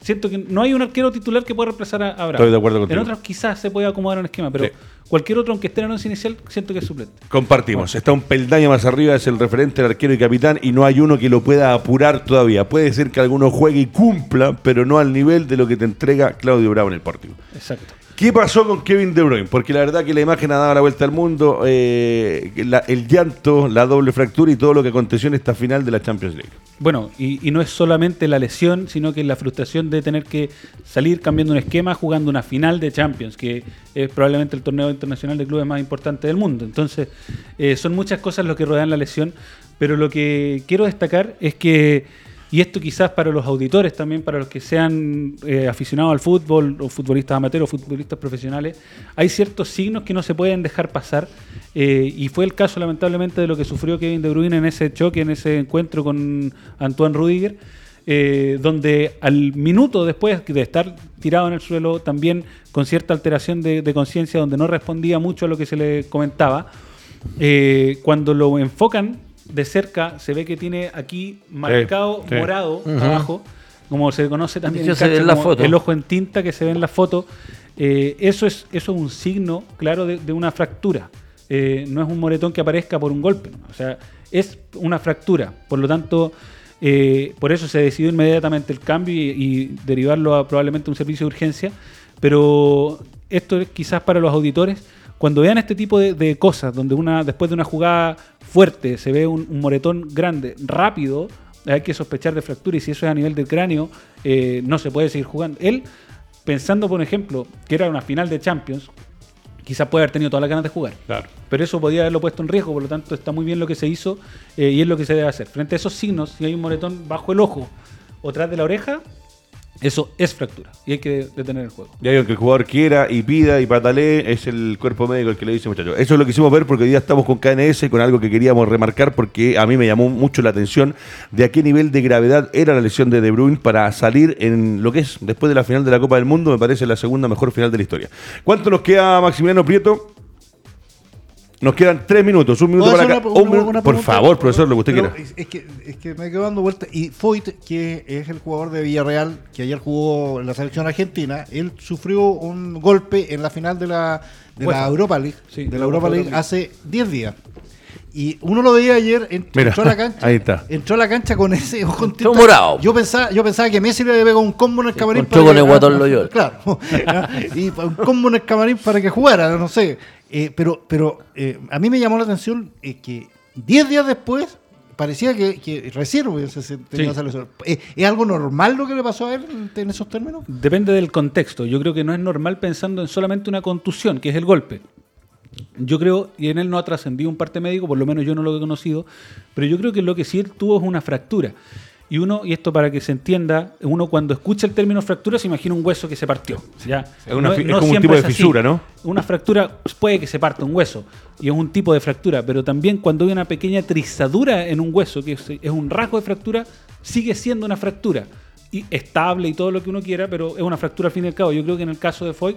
siento que no hay un arquero titular que pueda reemplazar a, Bravo. Estoy de acuerdo contigo. En otros quizás se puede acomodar un esquema, pero cualquier otro, aunque esté en el once inicial, siento que es suplente. Compartimos. Está un peldaño más arriba, es el referente, el arquero y capitán, y no hay uno que lo pueda apurar todavía. Puede ser que alguno juegue y cumpla, pero no al nivel de lo que te entrega Claudio Bravo en el partido. Exacto. ¿Qué pasó con Kevin De Bruyne? Porque la verdad que la imagen ha dado la vuelta al mundo, eh, el llanto, la doble fractura y todo lo que aconteció en esta final de la Champions League. Bueno, y, no es solamente la lesión, sino que la frustración de tener que salir cambiando un esquema jugando una final de Champions, que es probablemente el torneo internacional de clubes más importante del mundo. Entonces, eh, son muchas cosas lo que rodean la lesión, pero lo que quiero destacar es que y esto quizás para los auditores también, para los que sean eh, aficionados al fútbol, o futbolistas amateurs o futbolistas profesionales, hay ciertos signos que no se pueden dejar pasar. Eh, y fue el caso lamentablemente de lo que sufrió Kevin De Bruyne en ese choque, en ese encuentro con Antoine Rudiger. Eh, donde al minuto después de estar tirado en el suelo, también con cierta alteración de, conciencia, donde no respondía mucho a lo que se le comentaba, cuando lo enfocan de cerca se ve que tiene aquí marcado morado abajo, como se conoce también el ojo en tinta que se ve en la foto. Eh, eso, es, eso es un signo claro de, una fractura. Eh, no es un moretón que aparezca por un golpe. O sea, es una fractura. Por lo tanto, eh, por eso se decidió inmediatamente el cambio y, derivarlo a probablemente un servicio de urgencia. Pero esto es quizás para los auditores cuando vean este tipo de, cosas, donde una después de una jugada fuerte se ve un, moretón grande, rápido, hay que sospechar de fractura y si eso es a nivel del cráneo, eh, no se puede seguir jugando. Él, pensando por ejemplo que era una final de Champions, quizás puede haber tenido todas las ganas de jugar. Claro. Pero eso podía haberlo puesto en riesgo, por lo tanto está muy bien lo que se hizo eh, y es lo que se debe hacer. Frente a esos signos, si hay un moretón bajo el ojo o tras de la oreja, eso es fractura y hay que detener el juego. Y que el jugador quiera y pida y patalee, es el cuerpo médico el que le dice, muchachos. Eso es lo que hicimos ver porque hoy día estamos con KNS, con algo que queríamos remarcar porque a mí me llamó mucho la atención de a qué nivel de gravedad era la lesión de De Bruyne para salir en lo que es, después de la final de la Copa del Mundo, me parece la segunda mejor final de la historia. ¿Cuánto nos queda, Maximiliano Prieto? Nos quedan tres minutos, un minuto para acá. por favor, profesor, lo que usted quiera. Es, que, es que me quedo dando vuelta. Y Foyt, que es el jugador de Villarreal, que ayer jugó en la selección argentina, él sufrió un golpe en la final de la, de la Europa League, de la Europa League hace 10 días. Y uno lo veía ayer, entró a la [LAUGHS] cancha. Ahí está. Entró a la cancha con ese ojo morado. Yo pensaba, yo pensaba que Messi le había pegado un combo en el camarín. Entró con el guatón [LAUGHS] Loyola. Claro. [LAUGHS] y un combo en el camarín para que jugara, no sé. Eh, pero pero eh, a mí me llamó la atención eh, que 10 días después parecía que, que recién tenía ¿Es algo normal lo que le pasó a él en esos términos? Depende del contexto. Yo creo que no es normal pensando en solamente una contusión, que es el golpe. Yo creo, y en él no ha trascendido un parte médico, por lo menos yo no lo he conocido, pero yo creo que lo que sí él tuvo es una fractura. Y uno, y esto para que se entienda, uno cuando escucha el término fractura se imagina un hueso que se partió. ¿ya? Es, como un tipo de fisura, ¿no? Una fractura puede que se parta un hueso, y es un tipo de fractura, pero también cuando hay una pequeña trizadura en un hueso, que es, un rasgo de fractura, sigue siendo una fractura. Y estable y todo lo que uno quiera, pero es una fractura al fin y al cabo. Yo creo que en el caso de Foy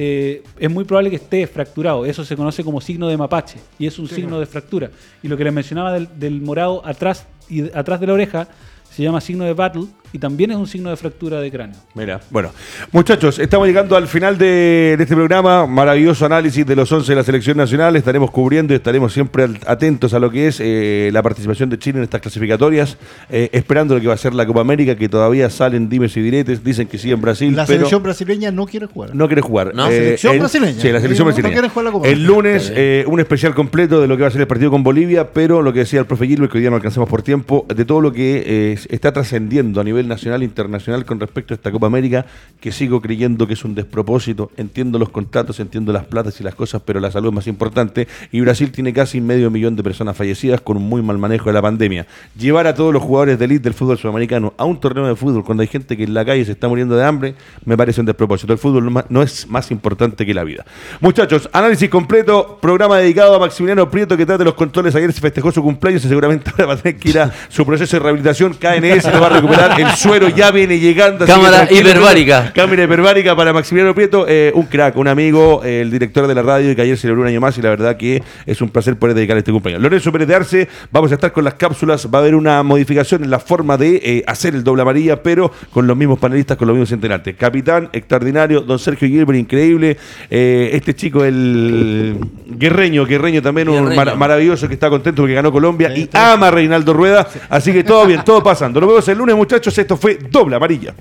eh, es muy probable que esté fracturado. Eso se conoce como signo de mapache y es un signo de fractura. Y lo que les mencionaba del, del morado atrás y atrás de la oreja se llama signo de battle y también es un signo de fractura de cráneo. Mira, bueno, muchachos, estamos llegando al final de, este programa. Maravilloso análisis de los 11 de la selección nacional. Estaremos cubriendo y estaremos siempre atentos a lo que es eh, la participación de Chile en estas clasificatorias, eh, esperando lo que va a ser la Copa América, que todavía salen dimes y diretes, dicen que sí en Brasil. La selección brasileña no quiere jugar. No quiere jugar. ¿La eh, selección brasileña? Sí, la selección brasileña. No quiere jugar la Copa el lunes, un especial completo de lo que va a ser el partido con Bolivia, pero lo que decía el profe Gilbert, que hoy día no alcanzamos por tiempo, de todo lo que está trascendiendo a nivel nacional e internacional con respecto a esta Copa América, que sigo creyendo que es un despropósito. Entiendo los contratos, entiendo las platas y las cosas, pero la salud es más importante. Y Brasil tiene casi medio millón de personas fallecidas con un muy mal manejo de la pandemia. Llevar a todos los jugadores de elite del fútbol sudamericano a un torneo de fútbol cuando hay gente que en la calle se está muriendo de hambre, me parece un despropósito. El fútbol no es más importante que la vida. Muchachos, análisis completo, programa dedicado a Maximiliano Prieto que trata de los controles. Ayer se festejó su cumpleaños y seguramente va a tener que ir a su proceso de rehabilitación. KNS lo va a recuperar en el suero ya viene llegando. Cámara hiperbárica. Cámara hiperbárica para Maximiliano Prieto, eh, un crack, un amigo, eh, el director de la radio y que ayer celebró un año más y la verdad que es un placer poder dedicarle a este compañero. Lorenzo Pérez de Arce, vamos a estar con las cápsulas, va a haber una modificación en la forma de eh, hacer el doble amarilla, pero con los mismos panelistas, con los mismos centenantes. Capitán, extraordinario, don Sergio Gilbert, increíble. este chico, el guerreño, guerreño también, un maravilloso que está contento porque ganó Colombia y ama a Reinaldo Rueda. Así que todo bien, todo pasando. Nos vemos el lunes, muchachos. Esto fue doble amarilla.